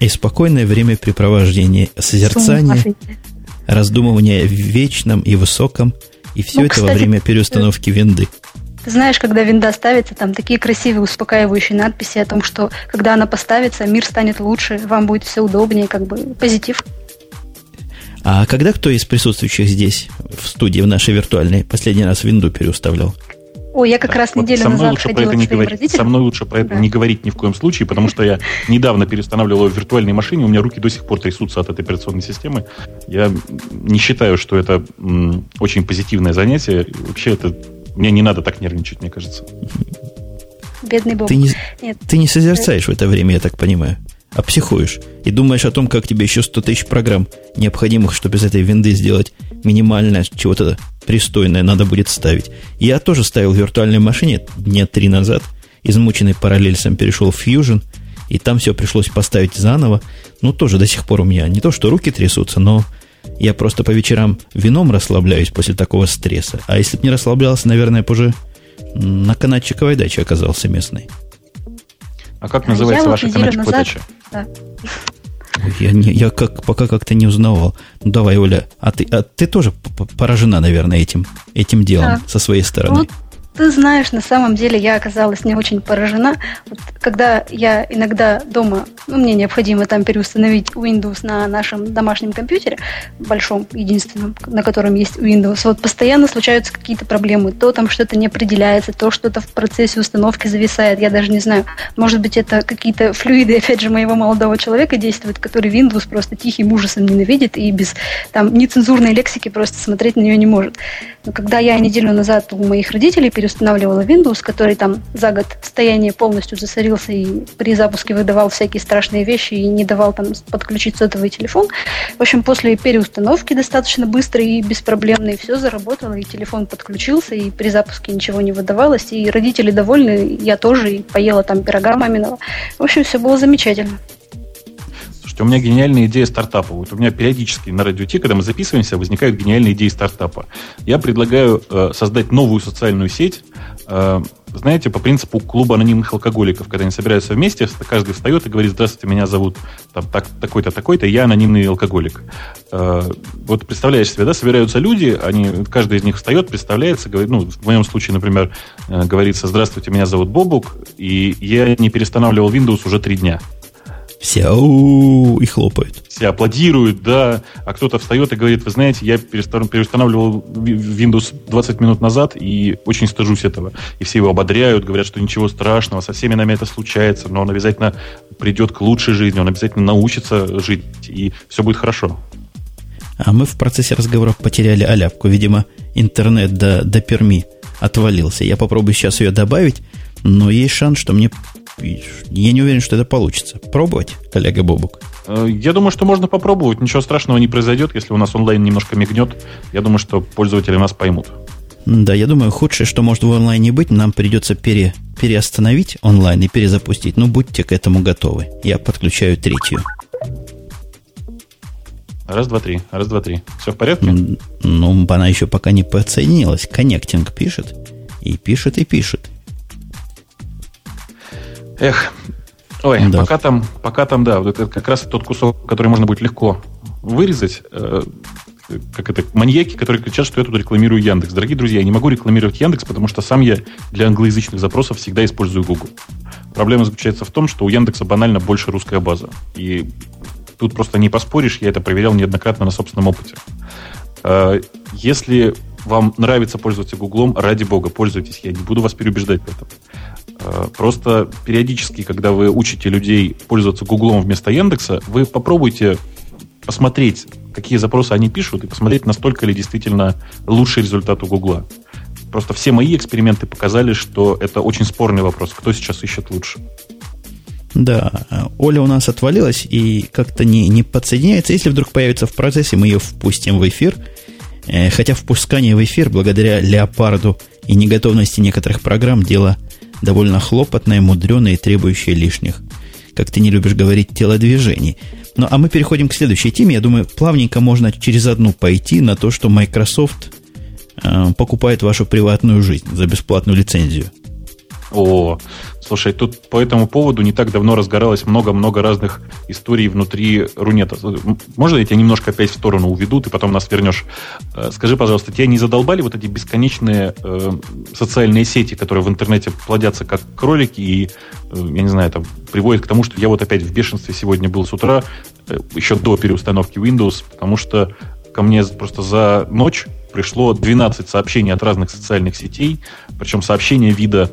И спокойное времяпрепровождение, созерцание, раздумывание в вечном и высоком, и все Ну, это во кстати, время переустановки винды. Ты знаешь, когда винда ставится, там такие красивые успокаивающие надписи о том, что когда она поставится, мир станет лучше, вам будет все удобнее, как бы позитив. А когда кто из присутствующих здесь, в студии, в нашей виртуальной, последний раз винду переуставлял? Ой, я как раз Вот неделю со мной назад лучше про это к не своим говорить. Со родителям. мной лучше про это Да. не говорить ни в коем случае, потому что я недавно переустанавливал его в виртуальной машине, у меня руки до сих пор трясутся от этой операционной системы. Я не считаю, что это очень позитивное занятие. Вообще это мне не надо так нервничать, мне кажется. Бедный Боб. Ты не, Нет. ты не созерцаешь в это время, я так понимаю, а психуешь. И думаешь о том, как тебе еще 100 тысяч программ, необходимых, чтобы из этой винды сделать минимальное чего-то пристойное, надо будет ставить. Я тоже ставил в виртуальной машине дня три назад, измученный параллельсом перешел в Fusion, и там все пришлось поставить заново. Ну, тоже до сих пор у меня не то, что руки трясутся, но я просто по вечерам вином расслабляюсь после такого стресса. А если бы не расслаблялся, наверное, уже на канатчиковой даче оказался местный. А как называется я ваша канатчиковая назад- дача? Да. Я, не, я как, пока как-то не узнавал. Ну давай, Оля, а ты, а ты тоже поражена, наверное, этим, этим делом Да. со своей стороны. Вот ты знаешь, на самом деле я оказалась не очень поражена. Вот, когда я иногда дома, ну, мне необходимо там переустановить Windows на нашем домашнем компьютере, большом, единственном, на котором есть Windows, вот постоянно случаются какие-то проблемы. То там что-то не определяется, то что-то в процессе установки зависает. Я даже не знаю. Может быть, это какие-то флюиды, <laughs> опять же, моего молодого человека действуют, который Windows просто тихим ужасом ненавидит и без там нецензурной лексики просто смотреть на нее не может. Когда я неделю назад у моих родителей переустанавливала Windows, который там за год состояние полностью засорился и при запуске выдавал всякие страшные вещи и не давал там подключить сотовый телефон. В общем, после переустановки достаточно быстрой и беспроблемной все заработало, и телефон подключился, и при запуске ничего не выдавалось, и родители довольны, я тоже, и поела там пирога маминого. В общем, все было замечательно. Слушайте, у меня гениальная идея стартапа. Вот у меня периодически на радио Ти, когда мы записываемся, возникают гениальные идеи стартапа. Я предлагаю э, создать новую социальную сеть, э, знаете, по принципу клуба анонимных алкоголиков, когда они собираются вместе, каждый встает и говорит, здравствуйте, меня зовут там, так, такой-то, такой-то, я анонимный алкоголик. Э, вот представляешь себе, да, собираются люди, они, каждый из них встает, представляется, говорит, ну, в моем случае, например, э, говорится, здравствуйте, меня зовут Бобук, и я не перестанавливал Windows уже три дня. Все «Ау» и хлопают. Все аплодируют, да, а кто-то встает и говорит, вы знаете, я переустанавливал Windows 20 минут назад и очень стыжусь этого. И все его ободряют, говорят, что ничего страшного, со всеми нами это случается, но он обязательно придет к лучшей жизни, он обязательно научится жить, и все будет хорошо. А мы в процессе разговоров потеряли аляпку. Видимо, интернет до, до Перми отвалился. Я попробую сейчас ее добавить, но есть шанс, что мне... Я не уверен, что это получится. Пробовать, коллега Бобук? Э, Я думаю, что можно попробовать, ничего страшного не произойдет, если у нас онлайн немножко мигнет. Я думаю, что пользователи нас поймут. Да, я думаю, худшее, что может в онлайне быть, нам придется пере, переостановить онлайн и перезапустить. Но будьте к этому готовы. Я подключаю третью. Раз, два, три. Раз, два, три. Все в порядке? Ну, она еще пока не подсоединилась. Коннектинг пишет. И пишет, и пишет. Эх. Ой, Да. пока там, пока там, да, вот это как раз тот кусок, который можно будет легко вырезать. э, как это, маньяки, которые кричат, что я тут рекламирую Яндекс. Дорогие друзья, я не могу рекламировать Яндекс, потому что сам я для англоязычных запросов всегда использую Google. Проблема заключается в том, что у Яндекса банально больше русская база. И тут просто не поспоришь, я это проверял неоднократно на собственном опыте. Э, Если вам нравится пользоваться Гуглом, ради бога, пользуйтесь. Я не буду вас переубеждать в этом. Э, Просто периодически, когда вы учите людей пользоваться Гуглом вместо Яндекса, вы попробуйте посмотреть, какие запросы они пишут, и посмотреть, настолько ли действительно лучший результат у Гугла. Просто все мои эксперименты показали, что это очень спорный вопрос, кто сейчас ищет лучше. Да, Оля у нас отвалилась и как-то не, не подсоединяется. Если вдруг появится в процессе, мы ее впустим в эфир. Э, Хотя впускание в эфир, благодаря леопарду и неготовности некоторых программ, дело довольно хлопотное, мудреное и требующее лишних, как ты не любишь говорить, телодвижений. Ну, а мы переходим к следующей теме. Я думаю, плавненько можно через одну пойти на то, что Microsoft э, покупает вашу приватную жизнь за бесплатную лицензию. О, слушай, тут по этому поводу не так давно разгоралось много-много разных историй внутри Рунета. Можно я тебя немножко опять в сторону уведу, ты потом нас вернешь? Э, скажи, пожалуйста, тебя не задолбали вот эти бесконечные э, социальные сети, которые в интернете плодятся как кролики и, э, я не знаю, там, приводят к тому, что я вот опять в бешенстве сегодня был с утра, э, еще до переустановки Windows, потому что ко мне просто за ночь пришло 12 сообщений от разных социальных сетей, причем сообщения вида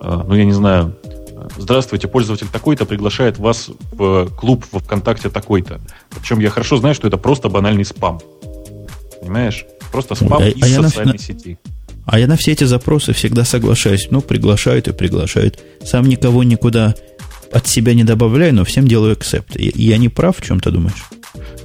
а, ну, я не знаю, здравствуйте, пользователь такой-то приглашает вас в клуб во ВКонтакте такой-то. Причем я хорошо знаю, что это просто банальный спам. Понимаешь? Просто спам а, из а социальной на, сети. А я на все эти запросы всегда соглашаюсь. Ну, приглашают и приглашают. Сам никого никуда от себя не добавляю, но всем делаю акцепт. Я не прав в чем-то, думаешь?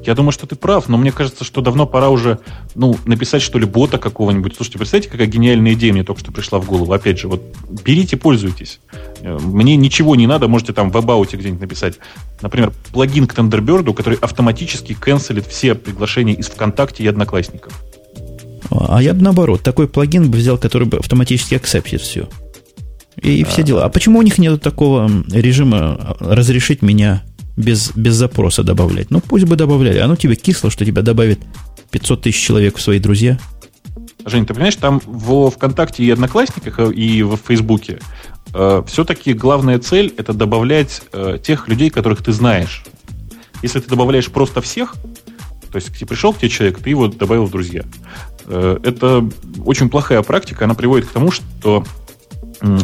Я думаю, что ты прав, но мне кажется, что давно пора уже ну, написать, что ли, бота какого-нибудь. Слушайте, представьте, какая гениальная идея мне только что пришла в голову. Опять же, вот берите, пользуйтесь. Э, мне ничего не надо, можете там в абауте где-нибудь написать. Например, плагин к Thunderbird, который автоматически канцелит все приглашения из ВКонтакте и Одноклассников. А я бы наоборот, такой плагин бы взял, который бы автоматически акцептит все. И а, все дела. А почему у них нет такого режима разрешить меня без, без запроса добавлять. Ну, пусть бы добавляли. Оно тебе кисло, что тебя добавит 500 тысяч человек в свои друзья. Жень, ты понимаешь, там в ВКонтакте и Одноклассниках, э, и в Фейсбуке э, все-таки главная цель – это добавлять э, тех людей, которых ты знаешь. Если ты добавляешь просто всех, то есть пришел к тебе человек, ты его добавил в друзья. Э, это очень плохая практика, она приводит к тому, что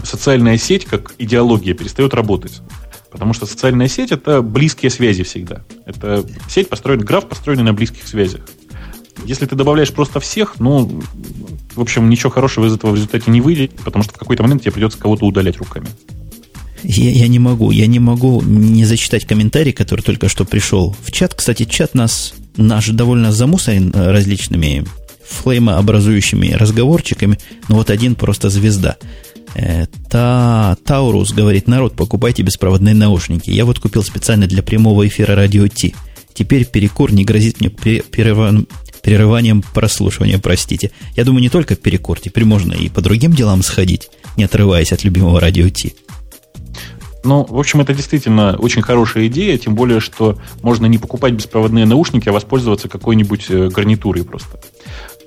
социальная сеть как идеология перестает работать. Потому что социальная сеть это близкие связи всегда. Это сеть построена, граф построенный на близких связях. Если ты добавляешь просто всех, ну, в общем, ничего хорошего из этого в результате не выйдет, потому что в какой-то момент тебе придется кого-то удалять руками. Я, я не могу, я не могу не зачитать комментарий, который только что пришел в чат. Кстати, чат нас наш довольно замусорен различными флеймообразующими разговорчиками, но вот один просто звезда. Э, та, Таурус говорит, народ, покупайте беспроводные наушники. Я вот купил специально для прямого эфира радио Ти. Теперь перекур не грозит мне перерыванием, перерыванием прослушивания, простите. Я думаю, не только перекур, теперь можно и по другим делам сходить, не отрываясь от любимого радио Ти. Ну, в общем, это действительно очень хорошая идея, тем более, что можно не покупать беспроводные наушники, а воспользоваться какой-нибудь э, гарнитурой просто.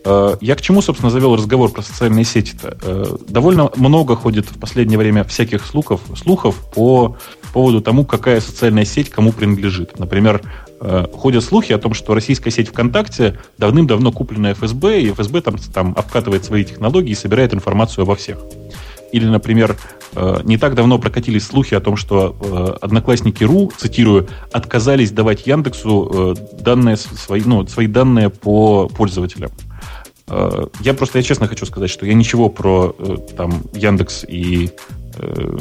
Э, я к чему, собственно, завел разговор про социальные сети-то? Э, довольно много ходит в последнее время всяких слухов, слухов по поводу тому, какая социальная сеть кому принадлежит. Например, э, ходят слухи о том, что российская сеть ВКонтакте давным-давно куплена ФСБ, и ФСБ там, там обкатывает свои технологии и собирает информацию обо всех. Или, например, не так давно прокатились слухи о том, что одноклассники РУ, цитирую, отказались давать Яндексу данные свои, ну, свои данные по пользователям. Э, я просто, я честно хочу сказать, что я ничего про э, там Яндекс и э,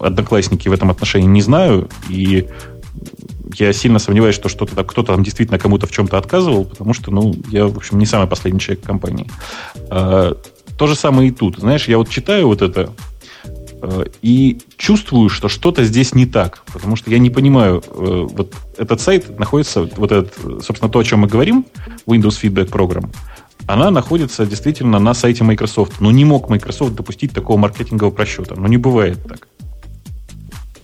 Одноклассники в этом отношении не знаю, и я сильно сомневаюсь, что что-то кто-то там действительно кому-то в чем-то отказывал, потому что, ну, я, в общем, не самый последний человек компании. То же самое и тут. Знаешь, я вот читаю вот это и чувствую, что что-то здесь не так, потому что я не понимаю, вот этот сайт находится, вот этот, собственно, то, о чем мы говорим, Windows Feedback Program, она находится действительно на сайте Microsoft. Но не мог Microsoft допустить такого маркетингового просчета. Ну, не бывает так.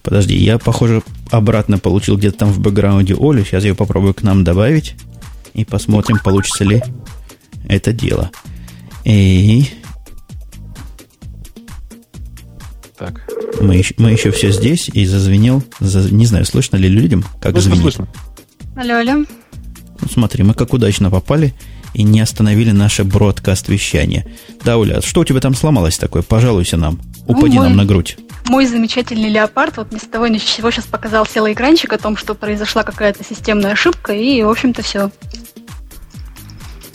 Подожди, я, похоже, обратно получил где-то там в бэкграунде Олю. Сейчас я ее попробую к нам добавить. И посмотрим, получится ли это дело. И... Так. Мы еще, мы еще все здесь, и зазвенел. За, не знаю, слышно ли людям, как слышно, звенит. Слышно. Алло, алло. Ну, смотри, мы как удачно попали и не остановили наше бродкаст-вещание. Да, Уля, что у тебя там сломалось такое? Пожалуйся нам. Упади ну, мой, нам на грудь. Мой замечательный леопард вот ни с того ни с чего сейчас показал целый экранчик о том, что произошла какая-то системная ошибка, и, в общем-то, все.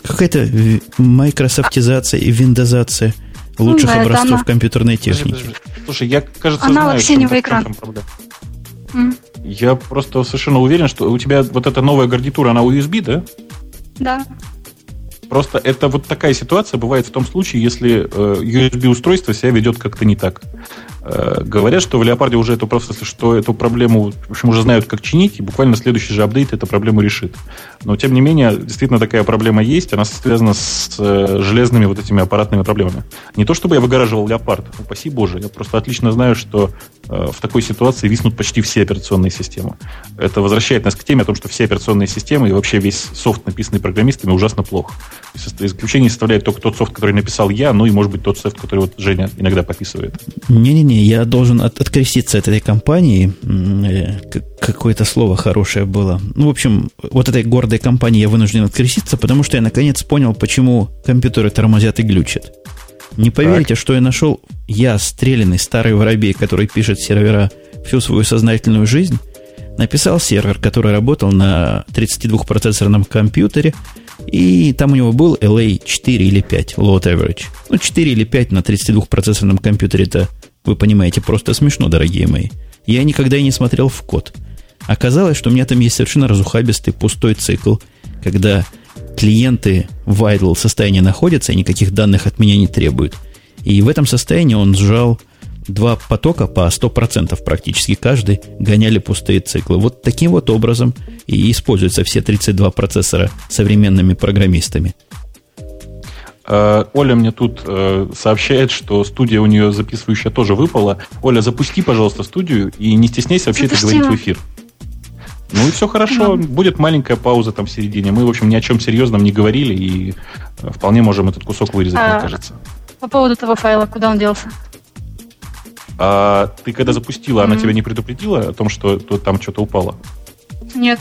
Какая-то майкрософтизация и виндозация лучших ну, да, образцов она... компьютерной техники. Слушай, я, кажется, Аналог знаю, синего экрана. Mm. Я просто совершенно уверен, что у тебя вот эта новая гарнитура, она USB, да? Да. Просто это вот такая ситуация бывает в том случае, если э, USB-устройство себя ведет как-то не так. Э, говорят, что в Леопарде уже эту просто, что эту проблему, в общем, уже знают, как чинить, и буквально следующий же апдейт эту проблему решит. Но, тем не менее, действительно такая проблема есть, она связана с э, железными вот этими аппаратными проблемами. Не то, чтобы я выгораживал Леопард, упаси боже, я просто отлично знаю, что э, в такой ситуации виснут почти все операционные системы. Это возвращает нас к теме о том, что все операционные системы и вообще весь софт, написанный программистами, ужасно плох. Исключение составляет только тот софт, который написал я, ну и, может быть, тот софт, который вот Женя иногда пописывает. Не-не-не, не, я должен от, откреститься от этой компании. Э, какое-то слово хорошее было. Ну, в общем, вот этой гордой компании я вынужден откреститься, потому что я наконец понял, почему компьютеры тормозят и глючат. Не поверите, так. что я нашел, я, стрелянный старый воробей, который пишет сервера всю свою сознательную жизнь, написал сервер, который работал на 32-процессорном компьютере, и там у него был LA 4 или 5, load average. Ну, 4 или 5 на 32-процессорном компьютере это вы понимаете, просто смешно, дорогие мои. Я никогда и не смотрел в код. Оказалось, что у меня там есть совершенно разухабистый пустой цикл, когда клиенты в idle состоянии находятся и никаких данных от меня не требуют. И в этом состоянии он сжал два потока по 100% практически каждый, гоняли пустые циклы. Вот таким вот образом и используются все 32 процессора современными программистами. Э, Оля мне тут э, сообщает, что студия у нее записывающая тоже выпала. Оля, запусти, пожалуйста, студию и не стесняйся вообще это говорить в эфир. Ну и все хорошо, mm. будет маленькая пауза там в середине. Мы, в общем, ни о чем серьезном не говорили и э, вполне можем этот кусок вырезать, а, мне кажется. По поводу того файла, куда он делся? А ты когда запустила, mm-hmm. она тебя не предупредила о том, что там что-то упало? Нет.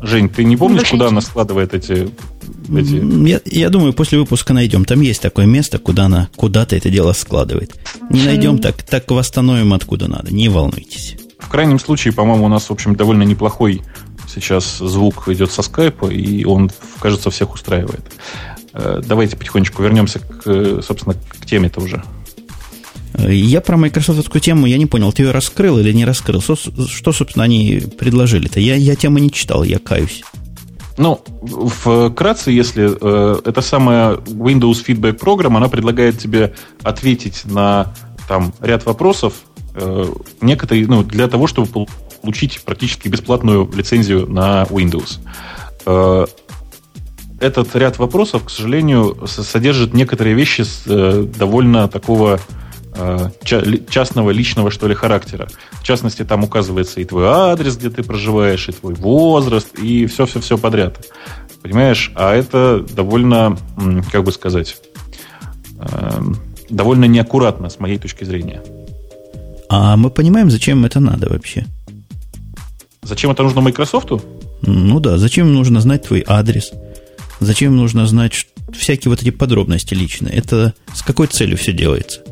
Жень, ты не помнишь, куда она складывает эти... эти... Я, я думаю, после выпуска найдем. Там есть такое место, куда она куда-то это дело складывает. Не найдем, так, так восстановим откуда надо. Не волнуйтесь. В крайнем случае, по-моему, у нас, в общем, довольно неплохой сейчас звук идет со скайпа, и он, кажется, всех устраивает. Э, давайте потихонечку вернемся, к, собственно, к теме-то уже. Я про майкрософтовскую тему, я не понял, ты ее раскрыл или не раскрыл? Что, что собственно, они предложили-то? Я, я тему не читал, я каюсь. Ну, вкратце, если э, это самая Windows Feedback программа, она предлагает тебе ответить на там ряд вопросов, э, некоторые, ну, для того, чтобы получить практически бесплатную лицензию на Windows. Э, этот ряд вопросов, к сожалению, содержит некоторые вещи с э, довольно такого частного, личного, что ли, характера. В частности, там указывается и твой адрес, где ты проживаешь, и твой возраст, и все-все-все подряд. Понимаешь? А это довольно, как бы сказать, э, довольно неаккуратно с моей точки зрения. А мы понимаем, зачем это надо вообще? Зачем это нужно Microsoft? Ну да, зачем нужно знать твой адрес? Зачем нужно знать всякие вот эти подробности личные? Это с какой целью все делается?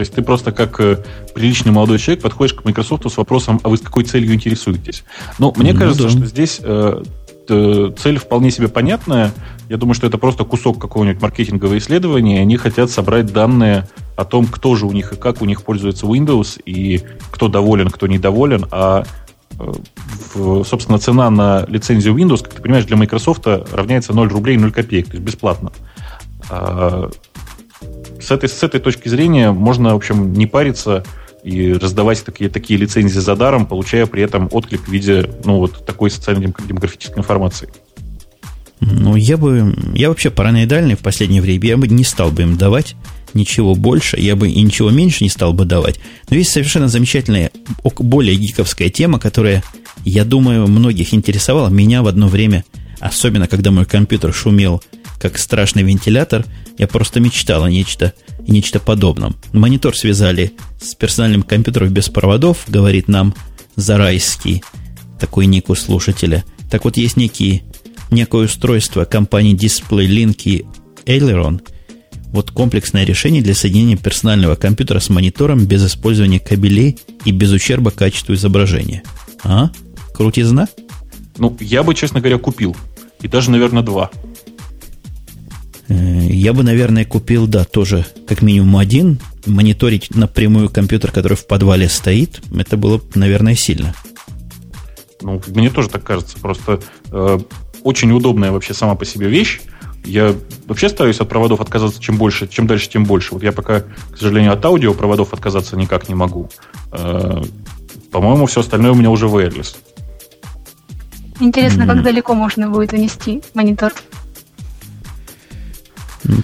То есть ты просто как э, приличный молодой человек подходишь к Microsoft с вопросом, а вы с какой целью интересуетесь? Но мне ну, кажется, да. что здесь э, цель вполне себе понятная. Я думаю, что это просто кусок какого-нибудь маркетингового исследования, и они хотят собрать данные о том, кто же у них и как у них пользуется Windows, и кто доволен, кто недоволен, а э, собственно, цена на лицензию Windows, как ты понимаешь, для Microsoft равняется 0 рублей 0 копеек, то есть бесплатно. С этой, с этой точки зрения можно, в общем, не париться и раздавать такие, такие лицензии за даром, получая при этом отклик в виде ну, вот такой социально-демографической информации. Ну, я бы... Я вообще параноидальный в последнее время. Я бы не стал бы им давать ничего больше. Я бы и ничего меньше не стал бы давать. Но есть совершенно замечательная, более гиковская тема, которая, я думаю, многих интересовала. Меня в одно время, особенно когда мой компьютер шумел как страшный вентилятор, я просто мечтал о нечто, нечто подобном. Монитор связали с персональным компьютером без проводов, говорит нам Зарайский, такой ник у слушателя. Так вот, есть некие, некое устройство компании Display Link и Aileron, вот комплексное решение для соединения персонального компьютера с монитором без использования кабелей и без ущерба качеству изображения. А? Крутизна? Ну, я бы, честно говоря, купил. И даже, наверное, два. Я бы, наверное, купил, да, тоже как минимум один. Мониторить напрямую компьютер, который в подвале стоит, это было, наверное, сильно. Ну, мне тоже так кажется. Просто э, очень удобная вообще сама по себе вещь. Я вообще стараюсь от проводов отказаться чем больше, чем дальше, тем больше. Вот я пока, к сожалению, от аудио проводов отказаться никак не могу. Э, по-моему, все остальное у меня уже wireless. Интересно, mm-hmm. как далеко можно будет унести монитор?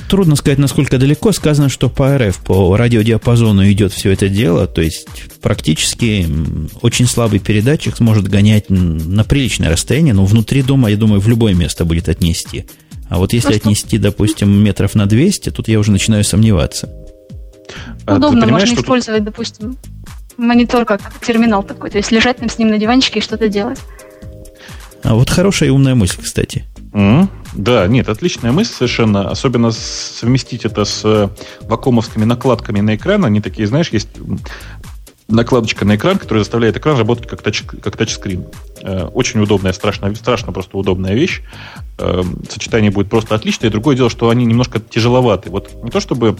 Трудно сказать, насколько далеко. Сказано, что по РФ, по радиодиапазону идет все это дело. То есть, практически очень слабый передатчик сможет гонять на приличное расстояние, но внутри дома, я думаю, в любое место будет отнести. А вот если ну, отнести, допустим, метров на 200, тут я уже начинаю сомневаться. А Удобно, можно использовать, тут... допустим, монитор как терминал такой. То есть лежать там с ним на диванчике и что-то делать. А вот хорошая и умная мысль, кстати. Mm, да, нет, отличная мысль совершенно. Особенно совместить это с э, вакуумовскими накладками на экран. Они такие, знаешь, есть накладочка на экран, которая заставляет экран работать как, тач, как тачскрин. Э, очень удобная, страшно, страшно просто удобная вещь. Э, сочетание будет просто отличное. И другое дело, что они немножко тяжеловаты. Вот не то чтобы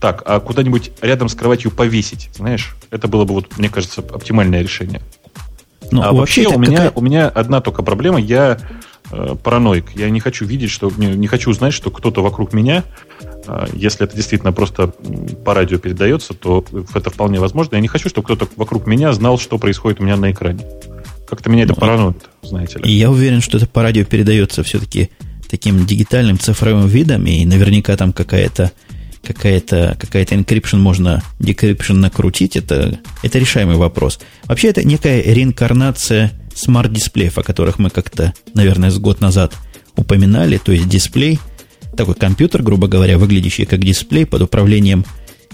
так, а куда-нибудь рядом с кроватью повесить, знаешь, это было бы, вот, мне кажется, оптимальное решение. Ну, а вообще у меня, какая... у меня одна только проблема. Я э, параноик. Я не хочу видеть, что не, не хочу узнать, что кто-то вокруг меня, э, если это действительно просто по радио передается, то это вполне возможно. Я не хочу, чтобы кто-то вокруг меня знал, что происходит у меня на экране. Как-то меня это ну, параноит, знаете ли. И я уверен, что это по радио передается все-таки таким дигитальным цифровым видом, и наверняка там какая-то какая-то какая encryption можно decryption накрутить, это, это решаемый вопрос. Вообще это некая реинкарнация смарт-дисплеев, о которых мы как-то, наверное, с год назад упоминали, то есть дисплей, такой компьютер, грубо говоря, выглядящий как дисплей под управлением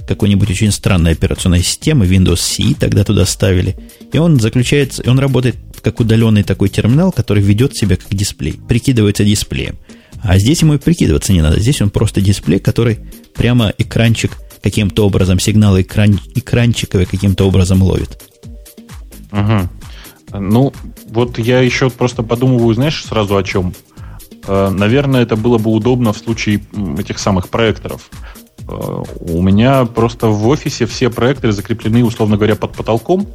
какой-нибудь очень странной операционной системы, Windows C тогда туда ставили. И он заключается, он работает как удаленный такой терминал, который ведет себя как дисплей, прикидывается дисплеем. А здесь ему и прикидываться не надо. Здесь он просто дисплей, который прямо экранчик каким-то образом, сигналы экран, экранчиковые каким-то образом ловит. Угу. Ну, вот я еще просто подумываю, знаешь, сразу о чем. Э, наверное, это было бы удобно в случае этих самых проекторов. Э, у меня просто в офисе все проекторы закреплены, условно говоря, под потолком.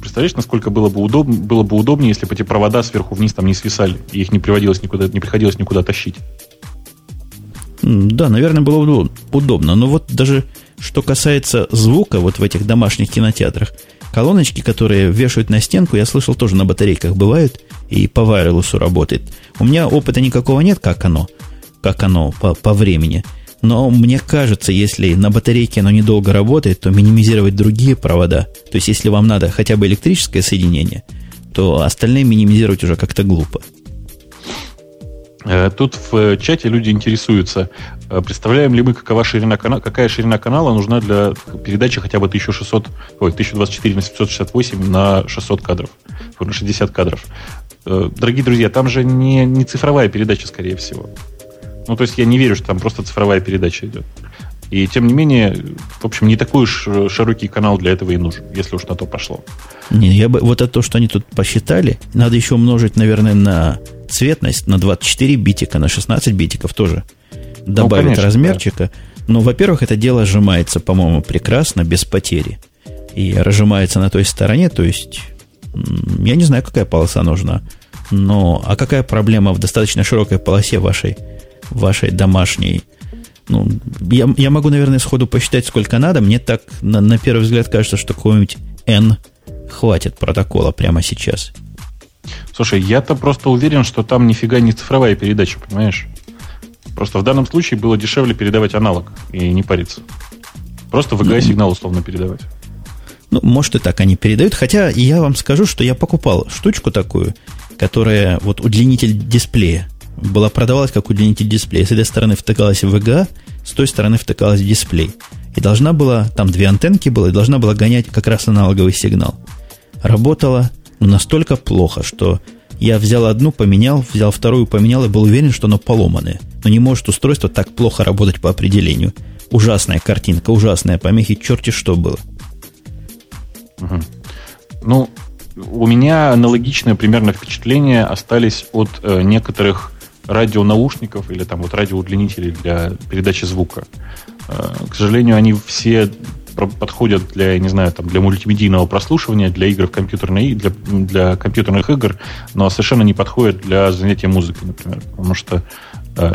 Представляешь, насколько было бы, удоб... было бы удобнее, если бы эти провода сверху вниз там не свисали, и их не, приводилось никуда, не приходилось никуда тащить. Да, наверное, было удобно. Но вот даже что касается звука вот в этих домашних кинотеатрах, колоночки, которые вешают на стенку, я слышал, тоже на батарейках бывают, и по вайрелесу работает. У меня опыта никакого нет, как оно, как оно по, по времени. Но мне кажется, если на батарейке оно недолго работает, то минимизировать другие провода, то есть если вам надо хотя бы электрическое соединение, то остальные минимизировать уже как-то глупо. Э, тут в чате люди интересуются, э, представляем ли мы, какова ширина канала, какая ширина канала нужна для передачи хотя бы 1600, ой, 1024 на 768 на 600 кадров, на 60 кадров. Э, дорогие друзья, там же не, не цифровая передача, скорее всего. Ну, то есть я не верю, что там просто цифровая передача идет. И тем не менее, в общем, не такой уж широкий канал для этого и нужен, если уж на то пошло. Не, я бы вот это то, что они тут посчитали, надо еще умножить, наверное, на цветность, на 24 битика, на 16 битиков тоже добавить ну, конечно, размерчика. Да. Но, во-первых, это дело сжимается, по-моему, прекрасно, без потери. И разжимается на той стороне, то есть я не знаю, какая полоса нужна. Но, а какая проблема в достаточно широкой полосе вашей, вашей домашней ну, я, я могу, наверное, сходу посчитать, сколько надо. Мне так, на, на первый взгляд, кажется, что какого-нибудь N хватит протокола прямо сейчас. Слушай, я-то просто уверен, что там нифига не цифровая передача, понимаешь? Просто в данном случае было дешевле передавать аналог и не париться. Просто VGA-сигнал условно передавать. Ну, может и так они передают. Хотя я вам скажу, что я покупал штучку такую, которая вот удлинитель дисплея была продавалась как удлинитель дисплея. С этой стороны втыкалась в VGA, с той стороны втыкалась в дисплей. И должна была, там две антенки было, и должна была гонять как раз аналоговый сигнал. Работала настолько плохо, что я взял одну, поменял, взял вторую, поменял и был уверен, что оно поломанное. Но не может устройство так плохо работать по определению. Ужасная картинка, ужасная помехи, черти что было. Угу. Ну, у меня аналогичное примерно впечатление остались от э, некоторых радионаушников или там вот радиоудлинителей для передачи звука. Э, к сожалению, они все подходят для, я не знаю, там, для мультимедийного прослушивания, для игр в компьютерные, для, для компьютерных игр, но совершенно не подходят для занятия музыкой, например. Потому что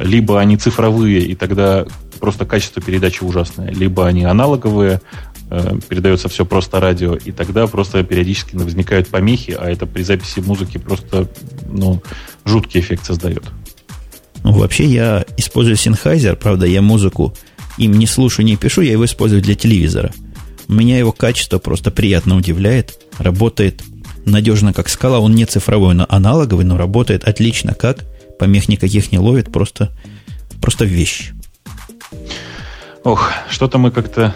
Либо они цифровые, и тогда просто качество передачи ужасное, либо они аналоговые, передается все просто радио, и тогда просто периодически возникают помехи, а это при записи музыки просто ну, жуткий эффект создает. Ну, вообще я использую Sennheiser, правда, я музыку им не слушаю, не пишу, я его использую для телевизора. Меня его качество просто приятно удивляет. Работает надежно, как скала. Он не цифровой, но аналоговый, но работает отлично как. Помех никаких не ловит, просто, просто вещь. Ох, что-то мы как-то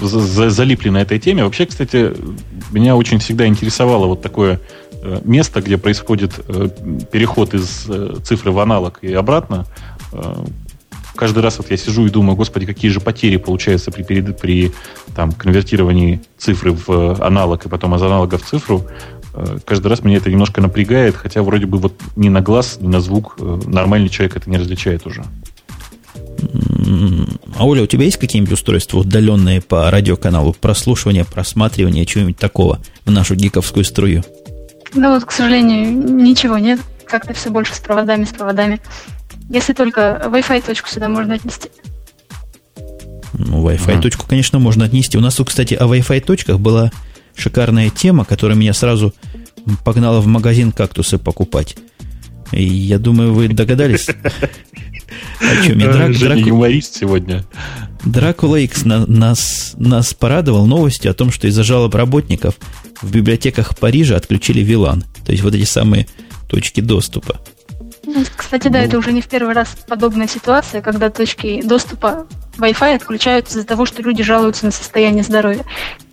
залипли на этой теме. Вообще, кстати, меня очень всегда интересовало вот такое э, место, где происходит э, переход из э, цифры в аналог и обратно каждый раз вот я сижу и думаю, господи, какие же потери получаются при, при, при там, конвертировании цифры в аналог и потом из аналога в цифру. Э, каждый раз меня это немножко напрягает, хотя вроде бы вот ни на глаз, ни на звук э, нормальный человек это не различает уже. А Оля, у тебя есть какие-нибудь устройства удаленные по радиоканалу, прослушивания, просматривания, чего-нибудь такого в нашу гиковскую струю? Ну вот, к сожалению, ничего нет. Как-то все больше с проводами, с проводами. Если только Wi-Fi точку сюда можно отнести. Ну, Wi-Fi точку, конечно, можно отнести. У нас тут, кстати, о Wi-Fi точках была шикарная тема, которая меня сразу погнала в магазин кактусы покупать. И я думаю, вы догадались, о чем я. Драк, Женя юморист сегодня. Дракула X на, нас, нас порадовал новостью о том, что из-за жалоб работников в библиотеках Парижа отключили VLAN. То есть вот эти самые точки доступа. Ну, кстати, да, ну, это уже не в первый раз подобная ситуация, когда точки доступа Wi-Fi отключаются из-за того, что люди жалуются на состояние здоровья.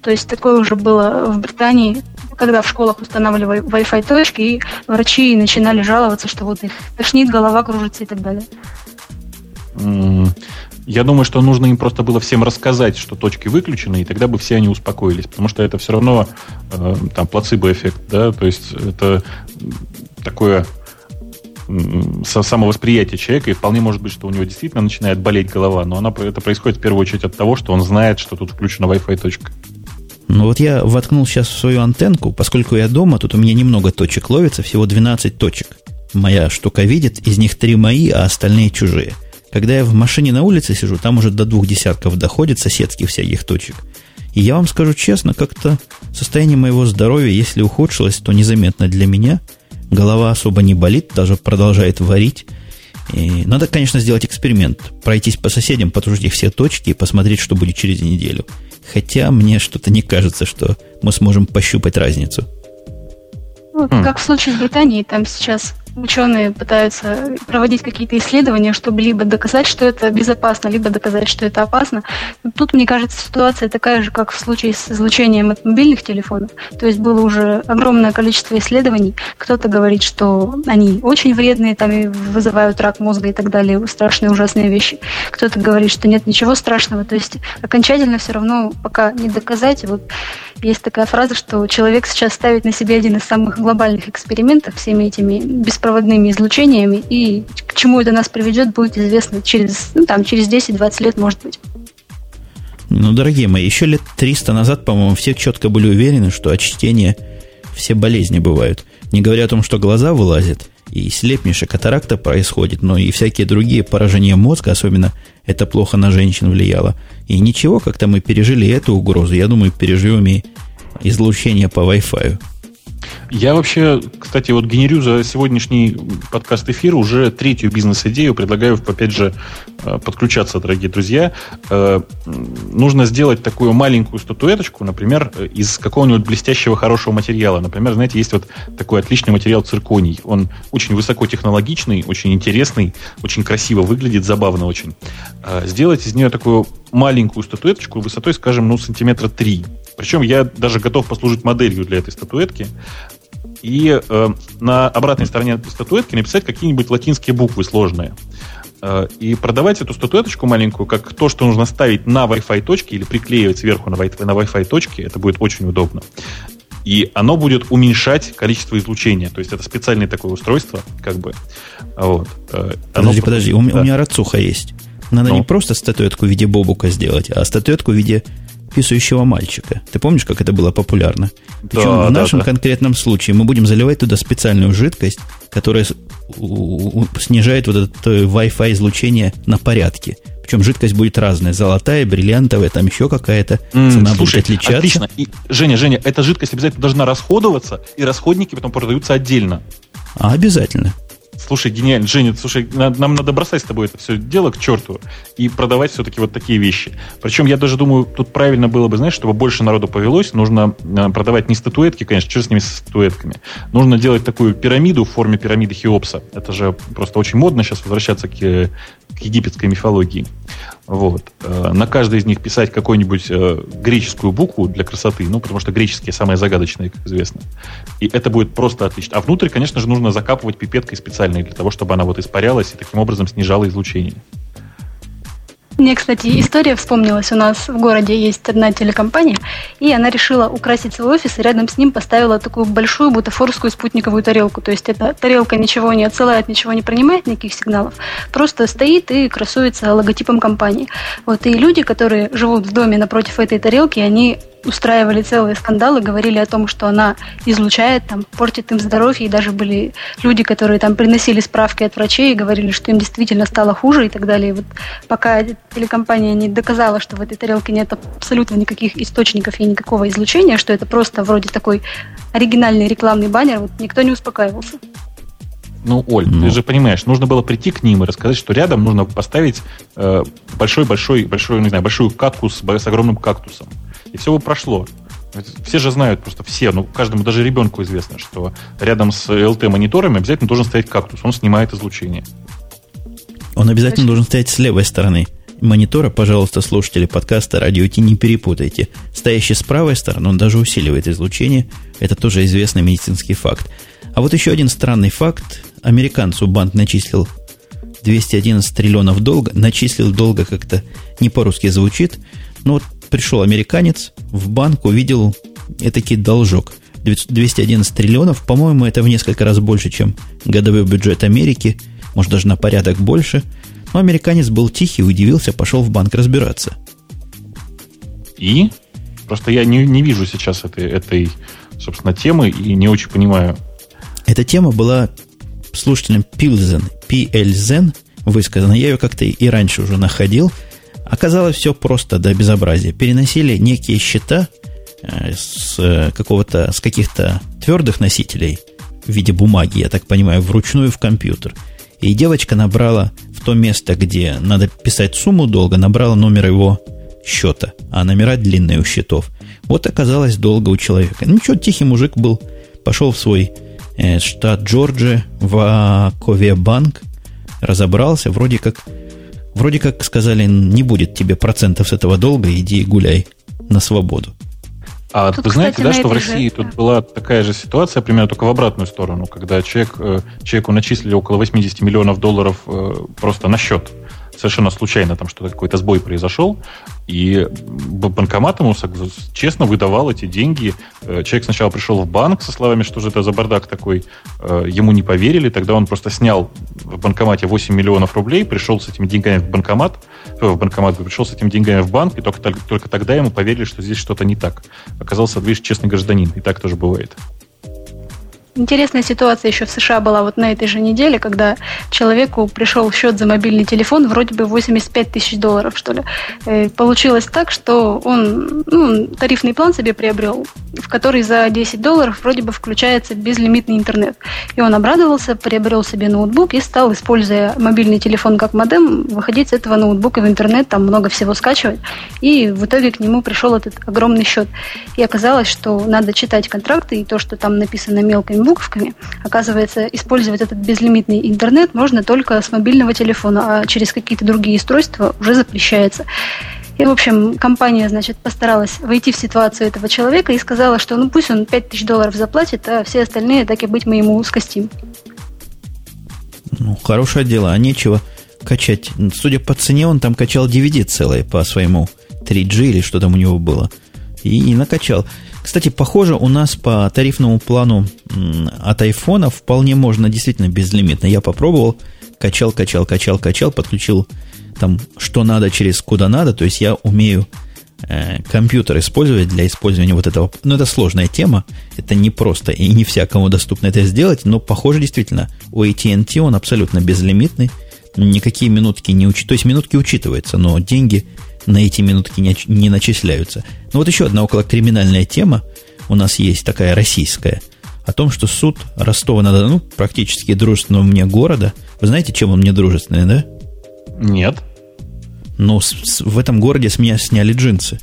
То есть такое уже было в Британии, когда в школах устанавливали Wi-Fi точки, и врачи начинали жаловаться, что вот их тошнит, голова кружится и так далее. Я думаю, что нужно им просто было всем рассказать, что точки выключены, и тогда бы все они успокоились, потому что это все равно э, там плацебо-эффект, да, то есть это такое самовосприятие человека, и вполне может быть, что у него действительно начинает болеть голова, но она, это происходит в первую очередь от того, что он знает, что тут включена Wi-Fi точка. Ну вот я воткнул сейчас в свою антенку, поскольку я дома, тут у меня немного точек ловится, всего 12 точек. Моя штука видит, из них три мои, а остальные чужие. Когда я в машине на улице сижу, там уже до двух десятков доходит соседских всяких точек. И я вам скажу честно, как-то состояние моего здоровья, если ухудшилось, то незаметно для меня – голова особо не болит, даже продолжает варить. И надо, конечно, сделать эксперимент. Пройтись по соседям, потружить их все точки и посмотреть, что будет через неделю. Хотя мне что-то не кажется, что мы сможем пощупать разницу. Вот, хм. Как в случае с Британией, там сейчас ученые пытаются проводить какие-то исследования, чтобы либо доказать, что это безопасно, либо доказать, что это опасно. Но тут, мне кажется, ситуация такая же, как в случае с излучением от мобильных телефонов. То есть было уже огромное количество исследований. Кто-то говорит, что они очень вредные, там и вызывают рак мозга и так далее, страшные, ужасные вещи. Кто-то говорит, что нет ничего страшного. То есть окончательно все равно пока не доказать. Вот есть такая фраза, что человек сейчас ставит на себе один из самых глобальных экспериментов всеми этими беспроводными излучениями, и к чему это нас приведет, будет известно через, ну, там, через 10-20 лет, может быть. Ну, дорогие мои, еще лет 300 назад, по-моему, все четко были уверены, что от чтения все болезни бывают. Не говоря о том, что глаза вылазят, и слепнейшая катаракта происходит, но и всякие другие поражения мозга, особенно это плохо на женщин влияло. И ничего, как-то мы пережили эту угрозу. Я думаю, переживем и излучение по Wi-Fi. Я вообще, кстати, вот генерю за сегодняшний подкаст эфир уже третью бизнес-идею. Предлагаю, опять же, э, подключаться, дорогие друзья. Э, нужно сделать такую маленькую статуэточку, например, из какого-нибудь блестящего хорошего материала. Например, знаете, есть вот такой отличный материал цирконий. Он очень высокотехнологичный, очень интересный, очень красиво выглядит, забавно очень. Э, сделать из нее такую маленькую статуэточку высотой, скажем, ну, сантиметра три. Причем я даже готов послужить моделью для этой статуэтки и э, на обратной стороне статуэтки написать какие-нибудь латинские буквы сложные. Э, и продавать эту статуэточку маленькую как то, что нужно ставить на Wi-Fi точке или приклеивать сверху на Wi-Fi, на Wi-Fi точке, это будет очень удобно. И оно будет уменьшать количество излучения. То есть это специальное такое устройство, как бы. Вот. Э, подожди, оно... подожди, у, да. у меня рацуха есть. Надо ну. не просто статуэтку в виде бобука сделать, а статуэтку в виде писающего мальчика. Ты помнишь, как это было популярно? Причем Да, в да, нашем да. конкретном случае мы будем заливать туда специальную жидкость, которая снижает вот это э, Wi-Fi излучение на порядке. Причем жидкость будет разная. Золотая, бриллиантовая, там еще какая-то. Цена слушай, будет отличаться. Отлично. И, Женя, Женя, эта жидкость обязательно должна расходоваться, и расходники потом продаются отдельно. А обязательно. Слушай, гениально. Женя, слушай, на- нам надо бросать с тобой это все дело к черту и продавать все-таки вот такие вещи. Причем я даже думаю, тут правильно было бы, знаешь, чтобы больше народу повелось, нужно э, продавать не статуэтки, конечно, что с ними с статуэтками. Нужно делать такую пирамиду в форме пирамиды Хеопса. Это же просто очень модно сейчас возвращаться к, э, к египетской мифологии. Вот. Э, На каждой из них писать какую-нибудь э, греческую букву для красоты, ну, потому что греческие самые загадочные, как известно. И это будет просто отлично. А внутрь, конечно же, нужно закапывать пипеткой специальной для того, чтобы она вот испарялась и таким образом снижала излучение. Мне, кстати, история вспомнилась. У нас в городе есть одна телекомпания, и она решила украсить свой офис, и рядом с ним поставила такую большую бутафорскую спутниковую тарелку. То есть эта тарелка ничего не отсылает, ничего не принимает, никаких сигналов. Просто стоит и красуется логотипом компании. Вот и люди, которые живут в доме напротив этой тарелки, они устраивали целые скандалы, говорили о том, что она излучает, там, портит им здоровье, и даже были люди, которые там приносили справки от врачей и говорили, что им действительно стало хуже и так далее. И вот пока телекомпания не доказала, что в этой тарелке нет абсолютно никаких источников и никакого излучения, что это просто вроде такой оригинальный рекламный баннер, вот никто не успокаивался. Ну, Оль, Ну. ты же понимаешь, нужно было прийти к ним и рассказать, что рядом нужно поставить э, большой-большой, большой, не знаю, большую катку с, с огромным кактусом. И все бы прошло. Все же знают, просто все, ну, каждому, даже ребенку известно, что рядом с LT-мониторами обязательно должен стоять кактус, он снимает излучение. Он обязательно должен стоять с левой стороны монитора. Пожалуйста, слушатели подкаста Радио Ти, не перепутайте. Стоящий с правой стороны, он даже усиливает излучение. Это тоже известный медицинский факт. А вот еще один странный факт. Американцу банк начислил 211 триллионов долга. Начислил долга как-то не по-русски звучит. Но вот пришел американец в банк, увидел этакий должок. 211 триллионов, по-моему, это в несколько раз больше, чем годовой бюджет Америки, может даже на порядок больше. Но американец был тихий, удивился, пошел в банк разбираться. И просто я не, не вижу сейчас этой, этой, собственно, темы и не очень понимаю. Эта тема была слушателем Пилзен, PLZen высказана. Я ее как-то и раньше уже находил. Оказалось все просто до безобразия. Переносили некие счета э, с э, какого-то, с каких-то твердых носителей в виде бумаги, я так понимаю, вручную в компьютер. И девочка набрала в то место, где надо писать сумму долга, набрала номер его счета, а номера длинные у счетов. Вот оказалось долго у человека. Ну что, тихий мужик был, пошел в свой э, штат Джорджия, в Ковия банк, разобрался, вроде как, вроде как сказали, не будет тебе процентов с этого долга, иди гуляй на свободу. А Тут, вы знаете, кстати, да, что в этой же- России тут была такая же ситуация, примерно только в обратную сторону, когда человек, э, человеку начислили около 80 миллионов долларов э, просто на счет. Совершенно случайно там что-то, какой-то сбой произошел, и банкомат ему честно выдавал эти деньги. Э, Человек сначала пришел в банк со словами, что же это за бардак такой, Э, ему не поверили, тогда он просто снял в банкомате 8 миллионов рублей, пришел с этими деньгами в банкомат, э, в банкомат, пришел с этими деньгами в банк, и только, только тогда ему поверили, что здесь что-то не так. Оказался, видишь, честный гражданин, и так тоже бывает. Интересная ситуация еще в США была вот на этой же неделе, когда человеку пришел счет за мобильный телефон вроде бы 85 тысяч долларов, что ли. Э, Получилось так, что он ну, тарифный план себе приобрел, в который за 10 долларов вроде бы включается безлимитный интернет. И он обрадовался, приобрел себе ноутбук и стал, используя мобильный телефон как модем, выходить с этого ноутбука в интернет, там много всего скачивать. И в итоге к нему пришел этот огромный счет. И оказалось, что надо читать контракты, и то, что там написано мелкими буковками, оказывается, использовать этот безлимитный интернет можно только с мобильного телефона, а через какие-то другие устройства уже запрещается. И, в общем, компания, значит, постаралась войти в ситуацию этого человека и сказала, что ну пусть он 5000 долларов заплатит, а все остальные, так и быть, мы ему скостим. Ну, хорошее дело, а нечего качать. Судя по цене, он там качал DVD целое по своему 3G или что там у него было. И, и накачал. Кстати, похоже, у нас по тарифному плану от айфона вполне можно действительно безлимитно. Я попробовал, качал, качал, качал, качал, подключил там что надо через куда надо. То есть я умею э, компьютер использовать для использования вот этого. Ну, это сложная тема, это не просто и не всякому доступно это сделать, но, похоже, действительно, у AT&T он абсолютно безлимитный, никакие минутки не учитываются. То есть минутки учитываются, но деньги на эти минутки не, не начисляются. Ну, вот еще одна околокриминальная тема у нас есть, такая российская, о том, что суд Ростова-на-Дону, практически дружественного мне города, вы знаете, чем он мне дружественный, да? Нет. Ну, с, с, в этом городе с меня сняли джинсы.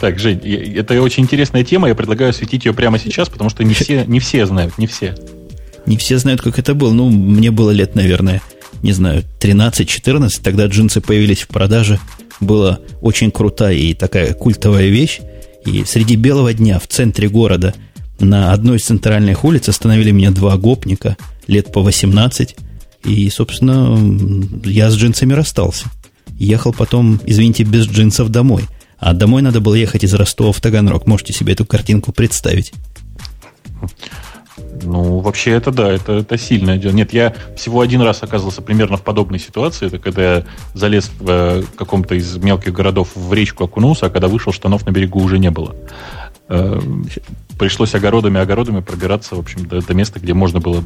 Так, Жень, это очень интересная тема, я предлагаю осветить ее прямо сейчас, потому что не все, не все знают, не все. Не все знают, как это было. Ну, мне было лет, наверное, не знаю, 13-14, тогда джинсы появились в продаже. Была очень крутая и такая культовая вещь. И среди белого дня в центре города на одной из центральных улиц остановили меня два гопника лет по 18. И, собственно, я с джинсами расстался. Ехал потом, извините, без джинсов домой. А домой надо было ехать из Ростова в Таганрог. Можете себе эту картинку представить. Ну, вообще это да, это, это сильное дело. Нет, я всего один раз оказывался примерно в подобной ситуации. Это когда я залез в э, каком-то из мелких городов в речку окунулся, а когда вышел, штанов на берегу уже не было. Э, пришлось огородами-огородами пробираться, в общем, до, до места, где можно было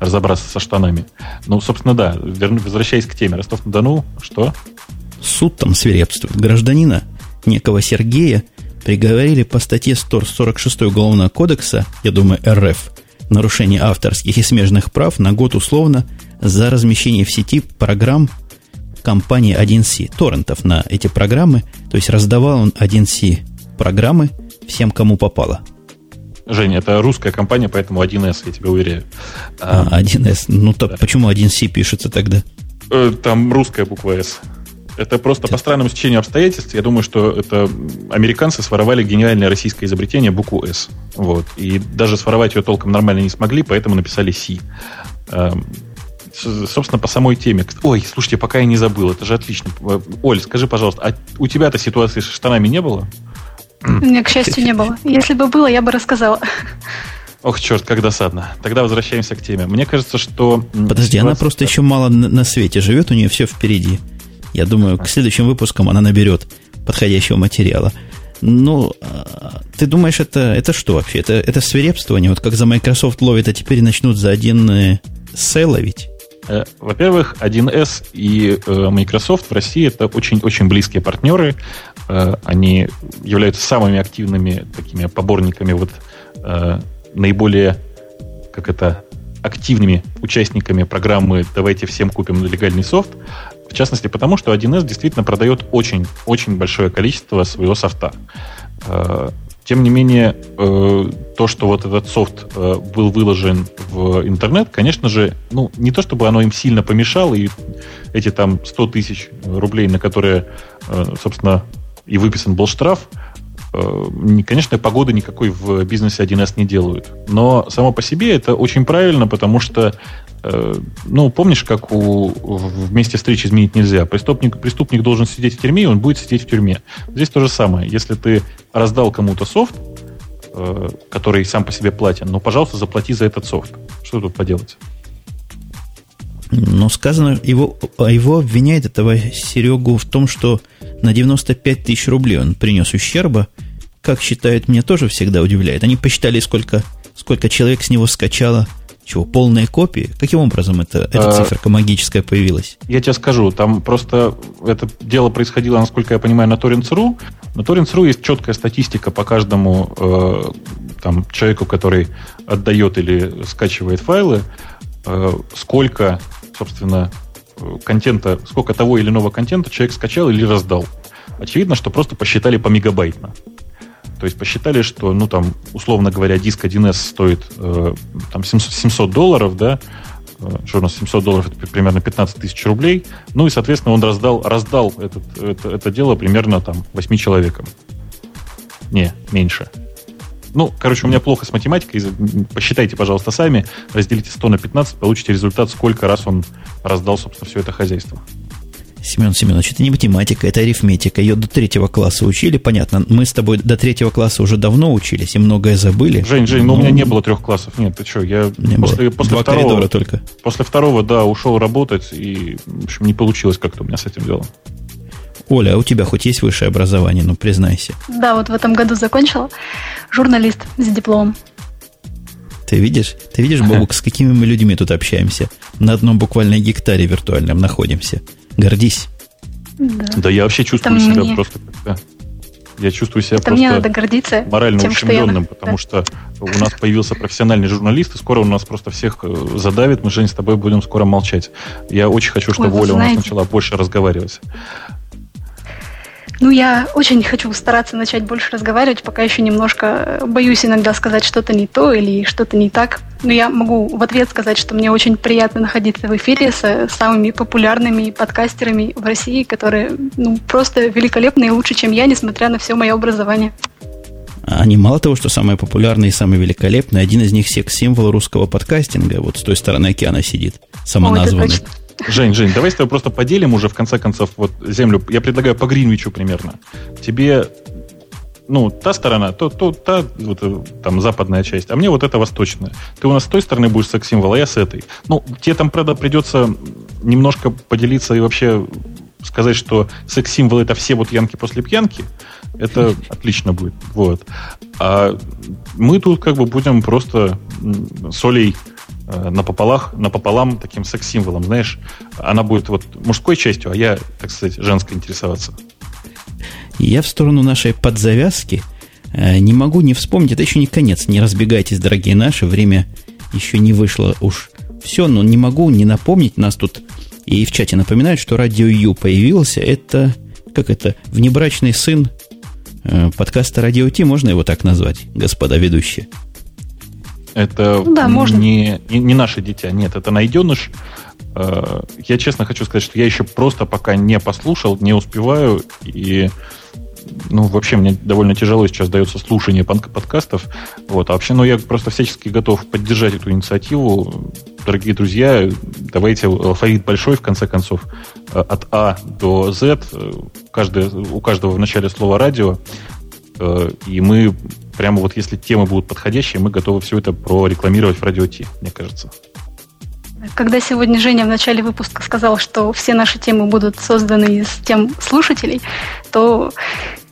разобраться со штанами. Ну, собственно, да, верну, возвращаясь к теме. Ростов-на-Дону, что? Суд там свирепствует. Гражданина некого Сергея приговорили по статье 146 Уголовного кодекса, я думаю, РФ, нарушение авторских и смежных прав на год условно за размещение в сети программ компании 1С, торрентов на эти программы. То есть раздавал он 1С программы всем, кому попало. Женя, это русская компания, поэтому 1С, я тебе уверяю. А, 1С. Ну, так да. почему 1С пишется тогда? Э, там русская буква С. Это просто по странному стечению обстоятельств. Я думаю, что это американцы своровали гениальное российское изобретение букву «С». Вот. И даже своровать ее толком нормально не смогли, поэтому написали «Си». Эм, собственно, по самой теме. Ой, слушайте, пока я не забыл, это же отлично. Э, Оль, скажи, пожалуйста, а у тебя-то ситуации с штанами не было? У меня, к счастью, не было. Если бы было, я бы рассказала. Ох, черт, как досадно. Тогда возвращаемся к теме. Мне кажется, что... Подожди, ситуация... она просто еще мало на свете живет, у нее все впереди. Я думаю, к следующим выпускам она наберет подходящего материала. Ну, а, ты думаешь, это, это что вообще? Это, это свирепствование? Вот как за Microsoft ловит, а теперь начнут за один э, сей ловить? Э, во-первых, 1С и э, Microsoft в России это очень-очень близкие партнеры. Они являются самыми активными такими поборниками вот наиболее, как это, активными участниками программы «Давайте всем купим легальный софт». В частности, потому что 1С действительно продает очень-очень большое количество своего софта. Э, тем не менее, э, то, что вот этот софт э, был выложен в интернет, конечно же, ну, не то чтобы оно им сильно помешало, и эти там 100 тысяч рублей, на которые, собственно, и выписан был штраф, конечно, погоды никакой в бизнесе 1С не делают. Но само по себе это очень правильно, потому что ну, помнишь, как у, месте встречи изменить нельзя? Преступник, преступник должен сидеть в тюрьме, и он будет сидеть в тюрьме. Здесь то же самое. Если ты раздал кому-то софт, э, который сам по себе платен, ну, пожалуйста, заплати за этот софт. Что тут поделать? Но сказано, его, его обвиняет этого Серегу в том, что на 95 тысяч рублей он принес ущерба. Как считают, меня тоже всегда удивляет. Они посчитали, сколько, сколько человек с него скачало – чего, полная копия? Каким образом это, эта а, циферка магическая появилась? Я тебе скажу, там просто это дело происходило, насколько я понимаю, на Torrents.ru. На Torrents.ru есть четкая статистика по каждому э, там, человеку, который отдает или скачивает файлы, э, сколько, собственно, контента, сколько того или иного контента человек скачал или раздал. Очевидно, что просто посчитали по мегабайтно. То есть посчитали, что, ну, там, условно говоря, диск 1С стоит э, там 700, 700 долларов, да, э, что у нас 700 долларов, это примерно 15 тысяч рублей. Ну и, соответственно, он раздал, раздал этот, это, это дело примерно там 8 человекам. Не, меньше. Ну, короче, у меня плохо с математикой. Посчитайте, пожалуйста, сами. Разделите 100 на 15, получите результат, сколько раз он раздал, собственно, все это хозяйство. Семен Семенович, это не математика, это арифметика. Ее до третьего класса учили, понятно. Мы с тобой до третьего класса уже давно учились и многое забыли. Жень, Жень, но, но у меня не было трех классов. Нет, ты что, я не после, было. после Два второго... только. После второго, да, ушел работать, и, в общем, не получилось как-то у меня с этим делом. Оля, а у тебя хоть есть высшее образование? Ну, признайся. Да, вот в этом году закончила. Журналист с дипломом. Ты видишь? Ты видишь, Бобук, с какими мы людьми тут общаемся? На одном буквально гектаре виртуальном находимся. Гордись. Да, да я вообще чувствую Это себя мне... просто как-то... Я чувствую себя Это просто мне надо гордиться морально тем, ущемленным, что я... потому да. что у нас появился профессиональный журналист, и скоро он нас просто всех э, задавит. Мы, Жень, с тобой будем скоро молчать. Я очень хочу, чтобы Ой, Оля знаете... у нас начала больше разговаривать. Ну, я очень хочу стараться начать больше разговаривать, пока еще немножко боюсь иногда сказать что-то не то или что-то не так. Но я могу в ответ сказать, что мне очень приятно находиться в эфире с самыми популярными подкастерами в России, которые ну, просто великолепные и лучше, чем я, несмотря на все мое образование. Они мало того, что самые популярные и самые великолепные, один из них секс-символ русского подкастинга, вот с той стороны океана сидит, самоназванный. О, Жень, Жень, давай с тобой просто поделим уже, в конце концов, вот землю. Я предлагаю по Гринвичу примерно. Тебе ну, та сторона, то, то, та, вот, э, там, западная часть, а мне вот эта восточная. Ты у нас с той стороны будешь секс-символ, а я с этой. Ну, тебе там, правда, придется немножко поделиться и вообще сказать, что секс-символ это все вот янки после пьянки, это отлично будет. Вот. А мы тут как бы будем просто солей напополах, напополам таким секс-символом, знаешь, она будет вот мужской частью, а я, так сказать, женской интересоваться. Я в сторону нашей подзавязки э, не могу не вспомнить, это еще не конец, не разбегайтесь, дорогие наши, время еще не вышло уж все, но не могу не напомнить, нас тут и в чате напоминают, что радио Ю появился, это, как это, внебрачный сын э, подкаста Радио Ти, можно его так назвать, господа ведущие? Это ну, да, можно. Не, не, не наше дитя, нет, это найденыш. Э, я честно хочу сказать, что я еще просто пока не послушал, не успеваю, и ну, вообще мне довольно тяжело сейчас дается слушание подкастов. Вот, а вообще, ну, я просто всячески готов поддержать эту инициативу. Дорогие друзья, давайте алфавит большой, в конце концов, э, от А до Z, э, каждое, у каждого в начале слова радио, и мы прямо вот если темы будут подходящие, мы готовы все это прорекламировать в радио Ти, мне кажется. Когда сегодня Женя в начале выпуска сказал, что все наши темы будут созданы из тем слушателей, то,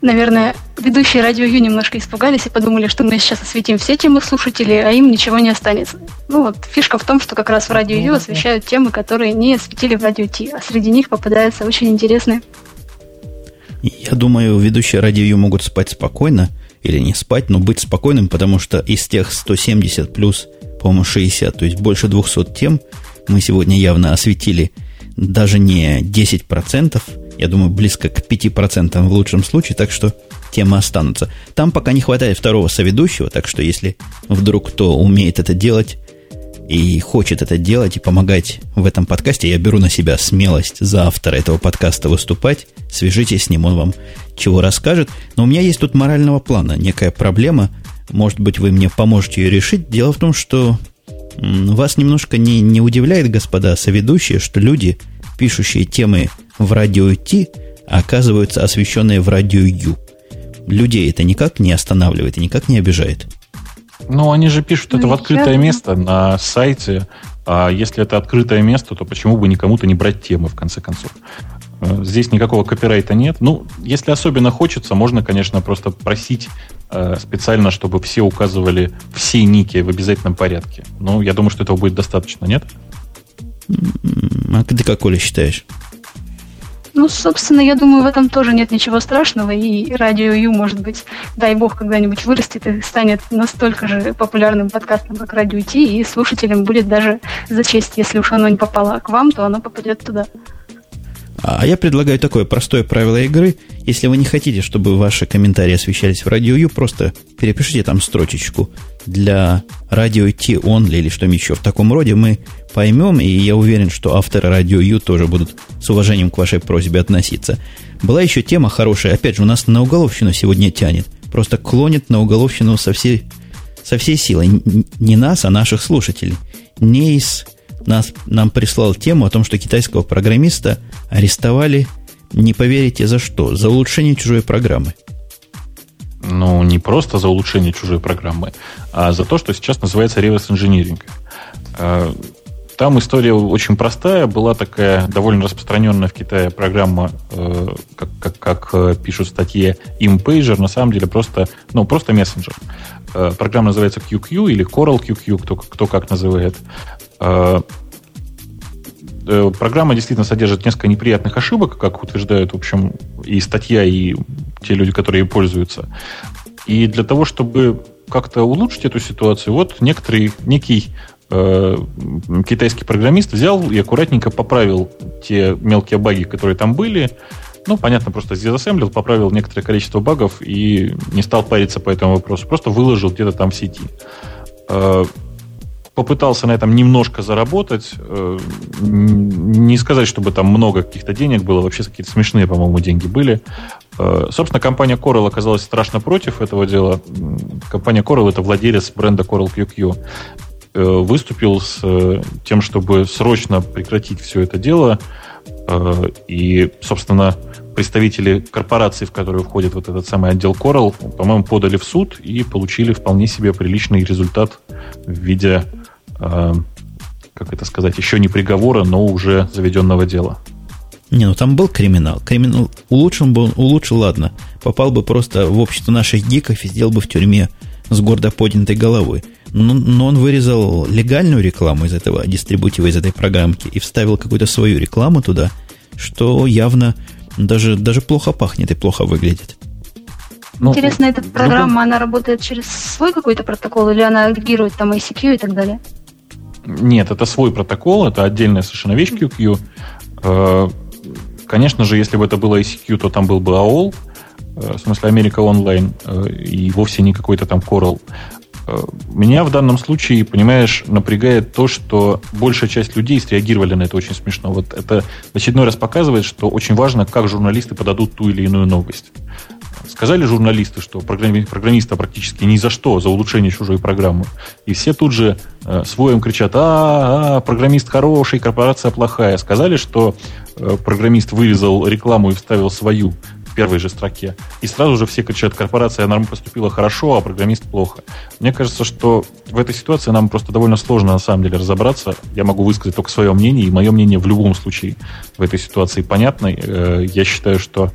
наверное, ведущие радио Ю немножко испугались и подумали, что мы сейчас осветим все темы слушателей, а им ничего не останется. Ну вот, фишка в том, что как раз в радио Ю освещают темы, которые не осветили в радио Ти, а среди них попадаются очень интересные. Я думаю, ведущие радио Ю могут спать спокойно, или не спать, но быть спокойным, потому что из тех 170 плюс, по-моему, 60, то есть больше 200 тем, мы сегодня явно осветили даже не 10%, я думаю, близко к 5% в лучшем случае, так что темы останутся. Там пока не хватает второго соведущего, так что если вдруг кто умеет это делать, и хочет это делать и помогать в этом подкасте, я беру на себя смелость за автора этого подкаста выступать. Свяжитесь с ним, он вам чего расскажет. Но у меня есть тут морального плана, некая проблема. Может быть, вы мне поможете ее решить. Дело в том, что вас немножко не, не удивляет, господа соведущие, что люди, пишущие темы в радио Ти, оказываются освещенные в радио Ю. Людей это никак не останавливает и никак не обижает. Ну, они же пишут это в открытое место на сайте. А если это открытое место, то почему бы никому-то не брать темы, в конце концов? Э, здесь никакого копирайта нет. Ну, если особенно хочется, можно, конечно, просто просить э, специально, чтобы все указывали все ники в обязательном порядке. Но я думаю, что этого будет достаточно, нет? А ты как, Оля, считаешь? Ну, собственно, я думаю, в этом тоже нет ничего страшного, и радио Ю, может быть, дай бог, когда-нибудь вырастет и станет настолько же популярным подкастом, как радио Ти, и слушателям будет даже за честь, если уж оно не попало к вам, то оно попадет туда. А я предлагаю такое простое правило игры. Если вы не хотите, чтобы ваши комментарии освещались в радио Ю, просто перепишите там строчечку для радио Ти Only или что-нибудь еще в таком роде. Мы поймем, и я уверен, что авторы радио Ю тоже будут с уважением к вашей просьбе относиться. Была еще тема хорошая. Опять же, у нас на уголовщину сегодня тянет. Просто клонит на уголовщину со всей, со всей силой. Не нас, а наших слушателей. Не из нас, нам прислал тему о том, что китайского программиста арестовали, не поверите за что, за улучшение чужой программы. Ну, не просто за улучшение чужой программы, а за то, что сейчас называется реверс инжиниринг. там история очень простая. Была такая довольно распространенная в Китае программа, э, как, как, как э, пишут в статье на самом деле просто, ну, просто мессенджер. Э, программа называется QQ или Coral QQ, кто, кто как называет. Программа действительно содержит несколько неприятных ошибок, как утверждают, в общем, и статья, и те люди, которые ей пользуются. И для того, чтобы как-то улучшить эту ситуацию, вот некоторый, некий э, китайский программист взял и аккуратненько поправил те мелкие баги, которые там были. Ну, понятно, просто дизассемблил, поправил некоторое количество багов и не стал париться по этому вопросу. Просто выложил где-то там в сети. Э, попытался на этом немножко заработать. Э, не сказать, чтобы там много каких-то денег было, вообще какие-то смешные, по-моему, деньги были. Э, собственно, компания Coral оказалась страшно против этого дела. Компания Coral это владелец бренда Coral QQ. Э, выступил с тем, чтобы срочно прекратить все это дело. И, собственно, представители корпорации, в которую входит вот этот самый отдел Coral, по-моему, подали в суд и получили вполне себе приличный результат в виде как это сказать, еще не приговора, но уже заведенного дела. Не, ну там был криминал. Криминал улучшил бы он, улучшил, ладно. Попал бы просто в общество наших гиков и сделал бы в тюрьме с гордо поднятой головой. Но, но он вырезал легальную рекламу из этого дистрибутива, из этой программки и вставил какую-то свою рекламу туда, что явно даже, даже плохо пахнет и плохо выглядит. Ну, Интересно, эта программа, она работает через свой какой-то протокол или она агрегирует там ICQ и так далее? Нет, это свой протокол, это отдельная совершенно вещь QQ. Э, конечно же, если бы это было ICQ, то там был бы AOL, э, в смысле Америка онлайн, э, и вовсе не какой-то там Coral. Меня в данном случае, понимаешь, напрягает то, что большая часть людей среагировали на это очень смешно. Вот это в очередной раз показывает, что очень важно, как журналисты подадут ту или иную новость. Сказали журналисты, что программиста практически ни за что, за улучшение чужой программы. И все тут же э, своим кричат, а, а, программист хороший, корпорация плохая. Сказали, что э, программист вырезал рекламу и вставил свою в первой же строке. И сразу же все кричат, корпорация нам поступила хорошо, а программист плохо. Мне кажется, что в этой ситуации нам просто довольно сложно на самом деле разобраться. Я могу высказать только свое мнение, и мое мнение в любом случае в этой ситуации понятно. Э, я считаю, что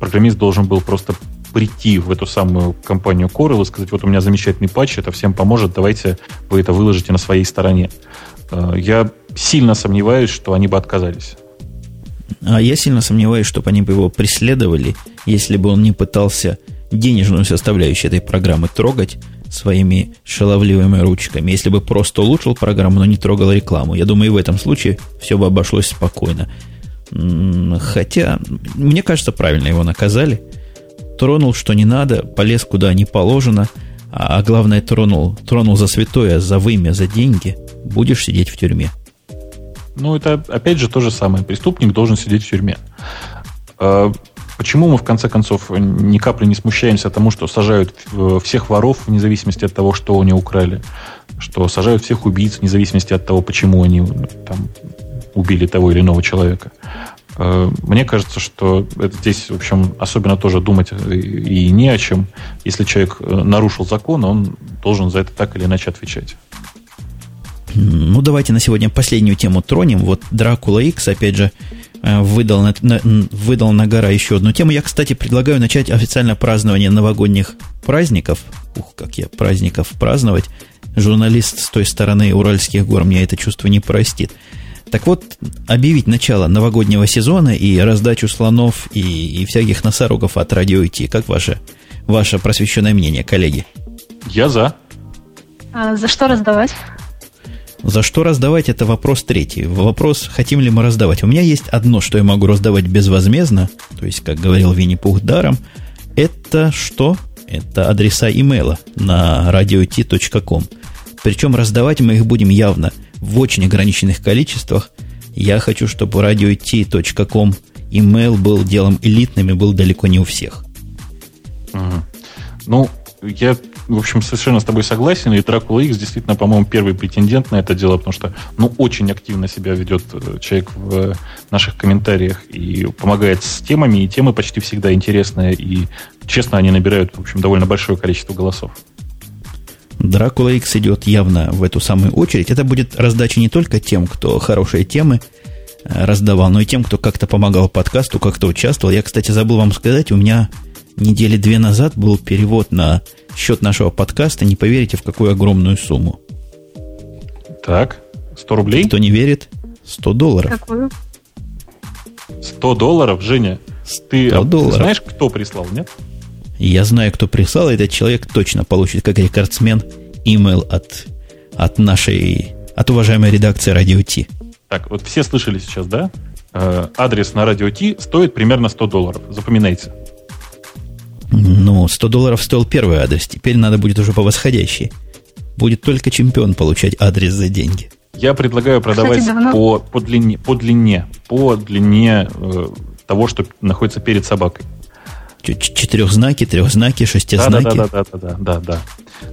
программист должен был просто прийти в эту самую компанию Coral и сказать, вот у меня замечательный патч, это всем поможет, давайте вы это выложите на своей стороне. Э, я сильно сомневаюсь, что они бы отказались. А я сильно сомневаюсь, чтобы они бы его преследовали, если бы он не пытался денежную составляющую этой программы трогать своими шаловливыми ручками. Если бы просто улучшил программу, но не трогал рекламу. Я думаю, и в этом случае все бы обошлось спокойно. Хотя, мне кажется, правильно его наказали – тронул, что не надо, полез куда не положено, а, а главное, тронул, тронул за святое, за вымя, за деньги, будешь сидеть в тюрьме. Ну, это опять же то же самое. Преступник должен сидеть в тюрьме. А, почему мы, в конце концов, ни капли не смущаемся тому, что сажают всех воров, вне зависимости от того, что они украли? Что сажают всех убийц, вне зависимости от того, почему они там, убили того или иного человека? Э, мне кажется, что это здесь, в общем, особенно тоже думать и не о чем. Если человек э, нарушил закон, он должен за это так или иначе отвечать. Ну, давайте на сегодня последнюю тему тронем. Вот Дракула X, опять же, э, выдал на, на, выдал на гора еще одну тему. Я, кстати, предлагаю начать официальное празднование новогодних праздников. Ух, как я праздников праздновать. Журналист с той стороны Уральских гор мне это чувство не простит. Так вот, объявить начало новогоднего сезона и раздачу слонов и, и всяких носорогов от радио IT. Как ваше, ваше просвещенное мнение, коллеги? Я за. А за что раздавать? За что раздавать, это вопрос третий. Вопрос, хотим ли мы раздавать. У меня есть одно, что я могу раздавать безвозмездно, то есть, как говорил Винни-Пух, даром. Это что? Это адреса имейла на radio.t.com. Причем раздавать мы их будем явно – в очень ограниченных количествах. Я хочу, чтобы radio.t.com email был делом элитным и был далеко не у всех. Угу. Ну, я, в общем, совершенно с тобой согласен. И Dracula X действительно, по-моему, первый претендент на это дело, потому что, ну, очень активно себя ведет э, человек в наших комментариях и помогает с темами, и темы почти всегда интересные, и, честно, они набирают, в общем, довольно большое количество голосов. Дракула X идет явно в эту самую очередь. Это будет раздача не только тем, кто хорошие темы э, раздавал, но и тем, кто как-то помогал подкасту, как-то участвовал. Я, кстати, забыл вам сказать, у меня недели две назад был перевод на счет нашего подкаста. Не поверите, в какую огромную сумму. Так, 100 рублей? Кто не верит, 100 долларов. Какую? 100 долларов, Женя? Ты, 100 долларов. знаешь, кто прислал, нет? Я знаю, кто прислал, и этот человек точно получит, как рекордсмен, имейл от, от нашей, от уважаемой редакции Радио Ти. Так, вот все слышали сейчас, да? Э, адрес на Радио Ти стоит примерно 100 долларов. Запоминайте. Ну, 100 долларов стоил первый адрес, теперь надо будет уже по восходящей. Будет только чемпион получать адрес за деньги. Я предлагаю продавать Кстати, давно- по, по длине, по длине, по длине э, того, что находится перед собакой. Четырехзнаки, трехзнаки, Да, да, шестизнаки. да, да, да, да, да, да.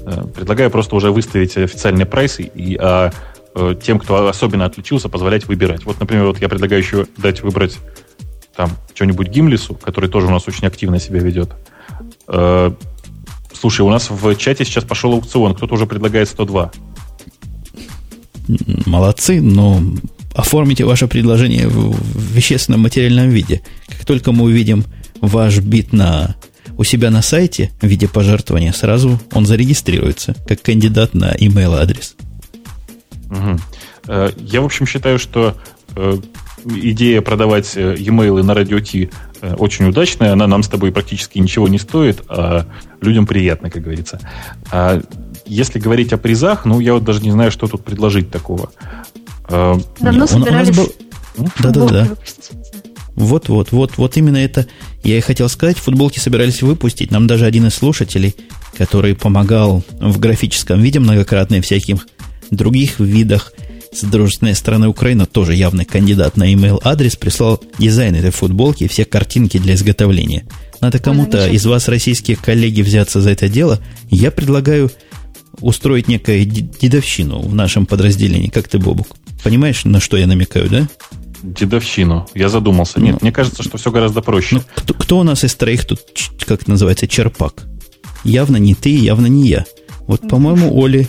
Э, Предлагаю просто уже выставить официальные прайсы и а, э, тем, кто особенно отличился, позволять выбирать. Вот, например, вот я предлагаю еще дать выбрать там что-нибудь Гимлису, который тоже у нас очень активно себя ведет. Э, Слушай, у нас в чате сейчас пошел аукцион, кто-то уже предлагает 102. М, Молодцы, но оформите ваше предложение в вещественном материальном виде. Как только мы увидим ваш бит на, у себя на сайте в виде пожертвования, сразу он зарегистрируется как кандидат на email адрес. Э, Я, в общем, считаю, что э, идея продавать э, e-mail на радио Ти очень удачная. Она нам с тобой практически ничего не стоит, а людям приятно, как говорится. А если говорить о призах, ну, я вот даже не знаю, что тут предложить такого. Давно Не, у- у нас собирались был- ну, Да-да-да. футболки выпустить. Вот, вот, вот, вот именно это я и хотел сказать. Футболки собирались выпустить. Нам даже один из слушателей, который помогал в графическом виде многократно и всяких других видах с дружественной стороны Украины, тоже явный кандидат на email адрес, прислал дизайн этой футболки и все картинки для изготовления. Надо кому-то из вас, российские коллеги, взяться за это дело. Я предлагаю устроить некую дедовщину в нашем подразделении. Как ты, Бобук? Понимаешь, на что я намекаю, да? Дедовщину. Я задумался. Нет, Ну. мне кажется, что все гораздо проще. Ну, кто, кто у нас из троих тут, как это называется, черпак? Явно не ты, явно не я. Вот, по-моему, Оле,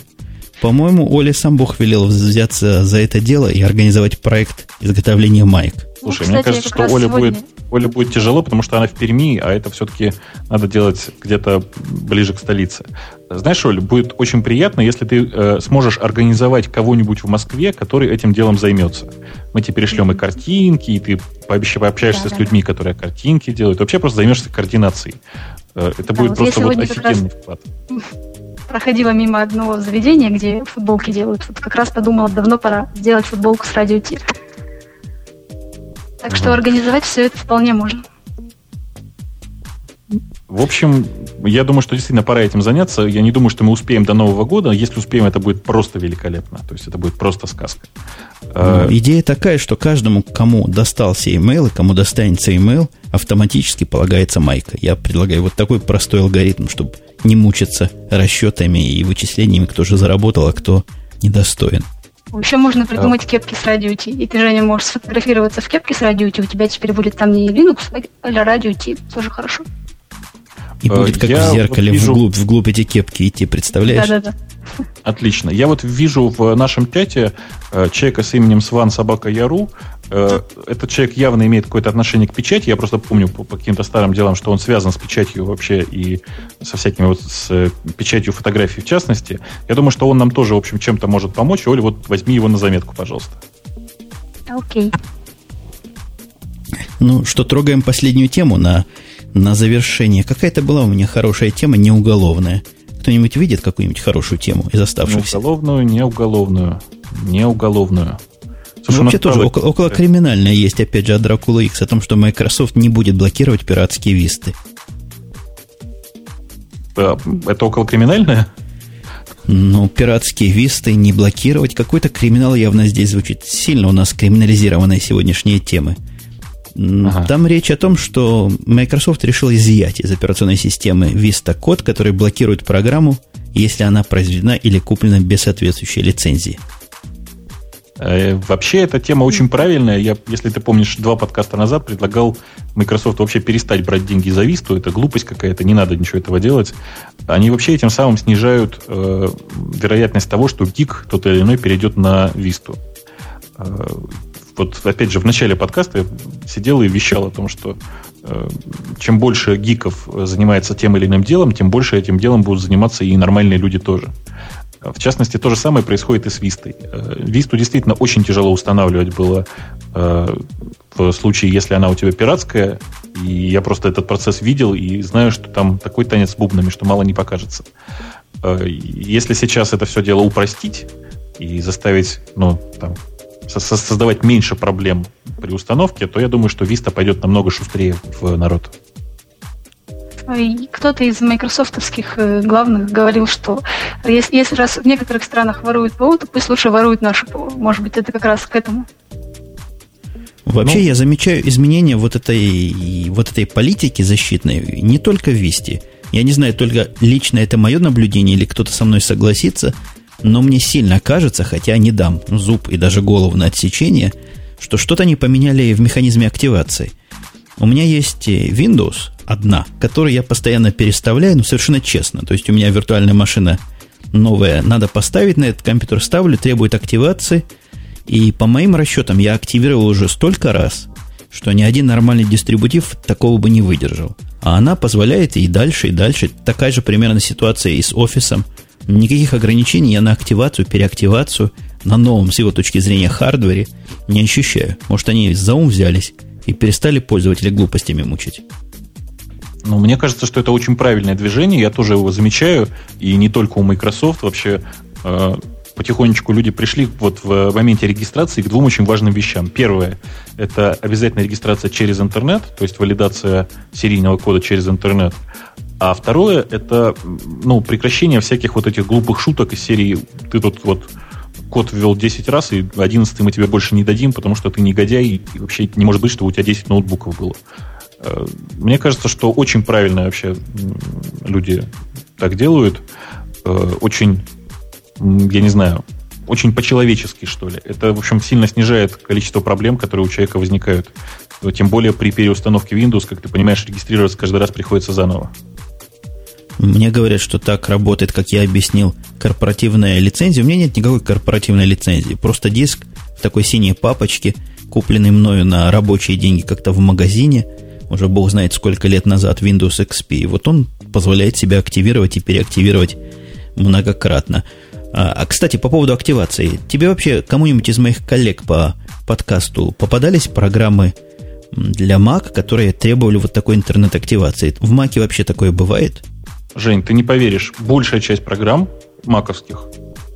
по-моему, Оле сам Бог велел взяться за это дело и организовать проект изготовления маек. Слушай, Ну, мне кстати, кажется, я как что Оля сегодня- будет, Оля будет тяжело, потому что она в Перми, а это все-таки надо делать где-то ближе к столице. Знаешь, Оля, будет очень приятно, если ты э, сможешь организовать кого-нибудь в Москве, который этим делом займется. Мы тебе перешлем и картинки, и ты пообещ- пообщаешься с Да-да-да. людьми, которые картинки делают. Вообще просто займешься координацией. Э, это будет вот просто вот офигенный вклад. <laughs> Проходила мимо одного заведения, где футболки делают. Вот как раз подумала, давно пора сделать футболку с радио Ти. Так что организовать все это вполне можно. В общем, я думаю, что действительно пора этим заняться. Я не думаю, что мы успеем до Нового года. Если успеем, это будет просто великолепно. То есть это будет просто сказка. Э, Ну, идея такая, что каждому, кому достался email и кому достанется email, автоматически полагается майка. Я предлагаю вот такой простой алгоритм, чтобы не мучиться расчетами и вычислениями, кто же заработал, а кто недостоин. Еще можно придумать кепки с радио Ти. И ты, Женя, можешь сфотографироваться в кепке с радио Ти. У тебя теперь будет там не Linux, а радио Ти. Тоже хорошо. И Э, будет как я в зеркале вот вижу- вглубь, вглубь эти кепки идти, представляешь? Да-да-да. Отлично. Я вот вижу в нашем чате э, человека с именем Сван Собака Яру. Э, этот человек явно имеет какое-то отношение к печати. Я просто помню по, по каким-то старым делам, что он связан с печатью вообще и со всякими вот с э, печатью фотографий в частности. Я думаю, что он нам тоже, в общем, чем-то может помочь. Оля, вот возьми его на заметку, пожалуйста. Окей. Ну, что трогаем последнюю тему на, на завершение. Какая-то была у меня хорошая тема, не уголовная. Кто-нибудь видит какую-нибудь хорошую тему из Не оставшихся? уголовную, не уголовную. Не уголовную. Ну, Слушай, вообще тоже около, около криминальное есть, опять же, от Dracula X, о том, что Microsoft не будет блокировать пиратские висты. Э, Это около криминальное? Ну, пиратские висты не блокировать. Какой-то криминал явно здесь звучит. Сильно у нас криминализированные сегодняшние темы. Ага. Там речь о том, что Microsoft решил изъять из операционной системы Vista код, который блокирует программу, если она произведена или куплена без соответствующей лицензии. Э, вообще, эта тема очень правильная. Я, если ты помнишь, два подкаста назад предлагал Microsoft вообще перестать брать деньги за Висту. Это глупость какая-то, не надо ничего этого делать. Они вообще этим самым снижают э, вероятность того, что гик тот или иной перейдет на Висту. Э, вот опять же, в начале подкаста я сидел и вещал о том, что э, чем больше гиков занимается тем или иным делом, тем больше этим делом будут заниматься и нормальные люди тоже. В частности, то же самое происходит и с Вистой. Э, Висту действительно очень тяжело устанавливать было э, в случае, если она у тебя пиратская. И я просто этот процесс видел и знаю, что там такой танец с бубнами, что мало не покажется. Э, если сейчас это все дело упростить и заставить, ну, там, создавать меньше проблем при установке, то я думаю, что Vista пойдет намного шустрее в народ. Кто-то из майкрософтовских э, главных говорил, что если, если раз в некоторых странах воруют ПО, то пусть лучше воруют наше ПО. Может быть, это как раз к этому. Вообще ну, я замечаю изменения вот этой, вот этой политики защитной не только в Висте. Я не знаю, только лично это мое наблюдение или кто-то со мной согласится, но мне сильно кажется, хотя не дам зуб и даже голову на отсечение, что что-то они поменяли в механизме активации. У меня есть э, Windows, одна, которую я постоянно переставляю, но совершенно честно. То есть у меня виртуальная машина новая, надо поставить на этот компьютер, ставлю, требует активации. И по моим расчетам я активировал уже столько раз, что ни один нормальный дистрибутив такого бы не выдержал. А она позволяет и дальше, и дальше. Такая же примерно ситуация и с офисом. Никаких ограничений я на активацию, переактивацию на новом, с его точки зрения, хардвере не ощущаю. Может, они за ум взялись и перестали пользователя глупостями мучить. Ну, мне кажется, что это очень правильное движение, я тоже его замечаю, и не только у Microsoft, вообще э, потихонечку люди пришли вот в моменте регистрации к двум очень важным вещам. Первое – это обязательная регистрация через интернет, то есть валидация серийного кода через интернет. А второе – это ну, прекращение всяких вот этих глупых шуток из серии «ты тут вот код ввел 10 раз, и 11 мы тебе больше не дадим, потому что ты негодяй, и вообще не может быть, чтобы у тебя 10 ноутбуков было». Э, мне кажется, что очень правильно вообще люди так делают. Э, очень, я не знаю, очень по-человечески, что ли. Это, в общем, сильно снижает количество проблем, которые у человека возникают. Тем более при переустановке Windows, как ты понимаешь, регистрироваться каждый раз приходится заново. Мне говорят, что так работает, как я объяснил, корпоративная лицензия. У меня нет никакой корпоративной лицензии. Просто диск в такой синей папочке, купленный мною на рабочие деньги как-то в магазине – уже бог знает сколько лет назад Windows XP. И вот он позволяет себя активировать и переактивировать многократно. А, а, кстати, по поводу активации. Тебе вообще кому-нибудь из моих коллег по подкасту попадались программы для Mac, которые требовали вот такой интернет-активации? В Mac вообще такое бывает? Жень, ты не поверишь, большая часть программ маковских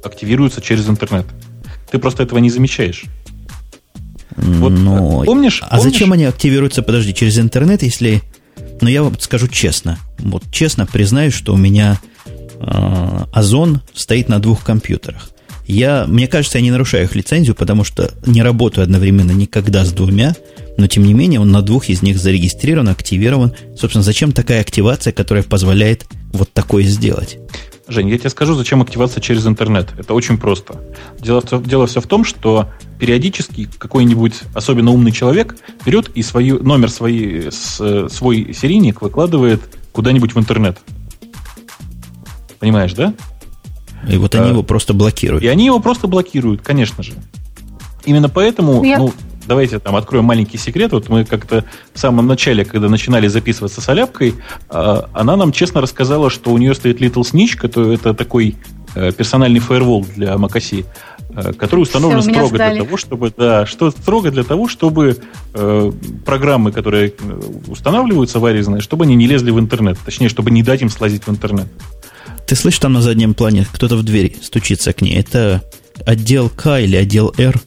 активируется через интернет. Ты просто этого не замечаешь. Вот, Но... помнишь, а помнишь? зачем они активируются, подожди, через интернет, если... Ну, я вам скажу честно. Вот честно признаюсь, что у меня э, Озон стоит на двух компьютерах. Я, мне кажется, я не нарушаю их лицензию, потому что не работаю одновременно никогда с двумя, но тем не менее он на двух из них зарегистрирован, активирован. Собственно, зачем такая активация, которая позволяет вот такое сделать? Жень, я тебе скажу, зачем активация через интернет. Это очень просто. Дело, дело все в том, что периодически какой-нибудь особенно умный человек берет и свою, номер своей, с, свой серийник выкладывает куда-нибудь в интернет. Понимаешь, да? И вот они а, его просто блокируют. И они его просто блокируют, конечно же. Именно поэтому, я... ну, давайте там откроем маленький секрет. Вот мы как-то в самом начале, когда начинали записываться с Аляпкой, а, она нам честно рассказала, что у нее стоит Little Snitch, который это такой э, персональный фаервол для macOS, э, который установлен Все, строго для того, чтобы, да, что строго для того, чтобы э, программы, которые э, устанавливаются варезные, чтобы они не лезли в интернет, точнее, чтобы не дать им слазить в интернет. Ты слышишь, там на заднем плане кто-то в дверь стучится к ней. Это отдел К или отдел Р?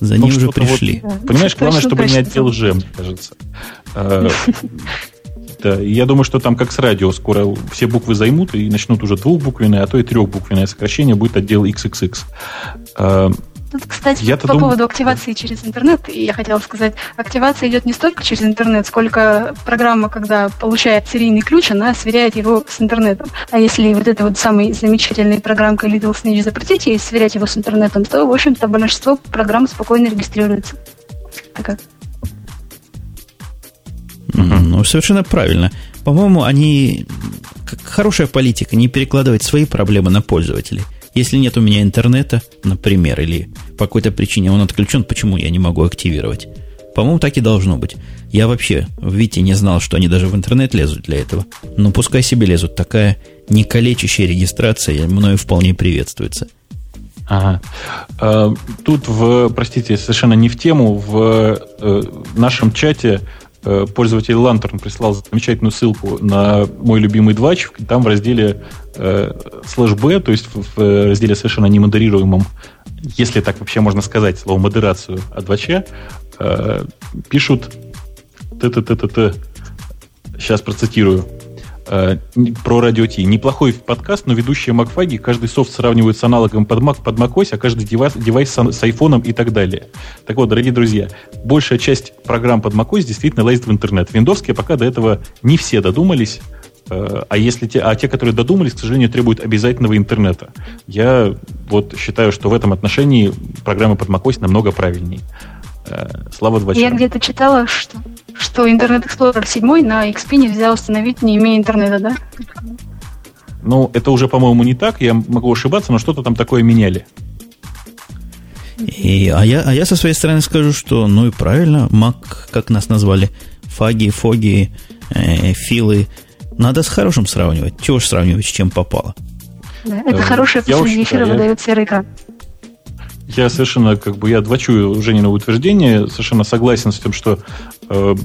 За ним уже пришли. Вот, понимаешь, главное, чтобы не отдел Ж, мне кажется. А, да, я думаю, что там как с радио скоро все буквы займут и начнут уже двухбуквенное, а то и трехбуквенное сокращение будет отдел XXX. Тут, кстати, я по дум... поводу активации через интернет, я хотела сказать, активация идет не столько через интернет, сколько программа, когда получает серийный ключ, она сверяет его с интернетом. А если вот эта вот самая замечательная программка Little Snitch запретить и сверять его с интернетом, то, в общем-то, большинство программ спокойно регистрируется. Так как? Ну, совершенно правильно. По-моему, они... Хорошая политика, не перекладывать свои проблемы на пользователей. Если нет у меня интернета, например, или по какой-то причине он отключен, почему я не могу активировать? По-моему, так и должно быть. Я вообще в Вите не знал, что они даже в интернет лезут для этого. Но пускай себе лезут. Такая не калечащая регистрация мною вполне приветствуется. Ага. А, тут, в, простите, совершенно не в тему, в э, нашем чате Э, пользователь Lantern прислал замечательную ссылку на мой любимый двач. Там в разделе э, слэш b, то есть в разделе совершенно немодерируемом, если так вообще можно сказать, слово модерацию от двача, э, пишут т-т-т-т-т. Сейчас процитирую. Э, про Радио-Т. Неплохой подкаст, но ведущие Макфаги каждый софт сравнивают с аналогом под Mac, под macOS, а каждый девайс, девайс с, с айфоном и так далее. Так вот, дорогие друзья, большая часть программ под macOS действительно лазит в интернет. Виндовские пока до этого не все додумались, э, а если те, а те, которые додумались, к сожалению, требуют обязательного интернета. Я вот считаю, что в этом отношении программа под macOS намного правильнее. Э, слава два Я где-то читала, что, что Internet Explorer 7 на XP нельзя установить, не имея интернета, да? Ну, это уже, по-моему, не так. Я могу ошибаться, но что-то там такое меняли. И, а, я, а я со своей стороны скажу, что ну и правильно, Mac, как нас назвали, фаги, фоги, э, филы, надо с хорошим сравнивать. Чего ж сравнивать, с чем попало? Да, это э, хорошее посреди эфира выдает серый экран. Я совершенно, как бы, я двочую Женина утверждение, совершенно согласен с тем, что э,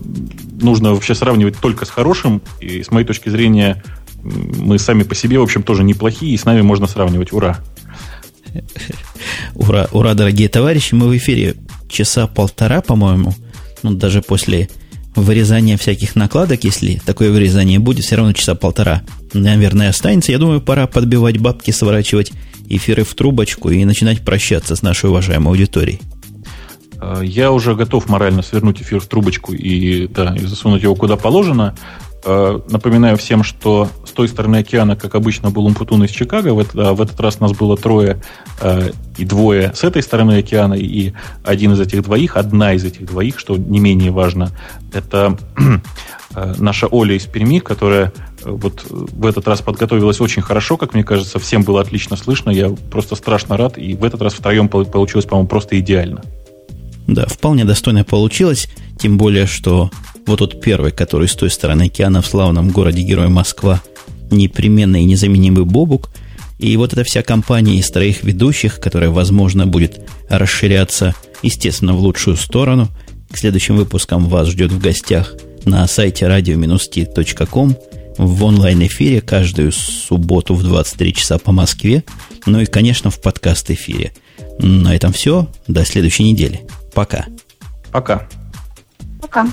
нужно вообще сравнивать только с хорошим, и с моей точки зрения мы сами по себе, в общем, тоже неплохие, и с нами можно сравнивать. Ура! <laughs> Ура, ура, дорогие товарищи, мы в эфире часа полтора, по-моему, ну, даже после вырезания всяких накладок, если такое вырезание будет, все равно часа полтора, наверное, останется. Я думаю, пора подбивать бабки, сворачивать эфиры в трубочку и начинать прощаться с нашей уважаемой аудиторией. А, я уже готов морально свернуть эфир в трубочку и, да, и засунуть его куда положено. А, напоминаю всем, что с той стороны океана, как обычно, был Умпутун из Чикаго. В этот, в этот раз нас было трое и двое с этой стороны океана, и один из этих двоих, одна из этих двоих, что не менее важно, это <clears throat> наша Оля из Перми, которая вот в этот раз подготовилась очень хорошо, как мне кажется, всем было отлично слышно, я просто страшно рад, и в этот раз втроем получилось, по-моему, просто идеально. Да, вполне достойно получилось, тем более, что вот тот первый, который с той стороны океана в славном городе Герой Москва, непременный и незаменимый Бобук, и вот эта вся компания из троих ведущих, которая, возможно, будет расширяться, естественно, в лучшую сторону. К следующим выпускам вас ждет в гостях на сайте radio-t.com в онлайн-эфире каждую субботу в 23 часа по Москве, ну и, конечно, в подкаст-эфире. На этом все. До следующей недели. Пока. Пока. Пока.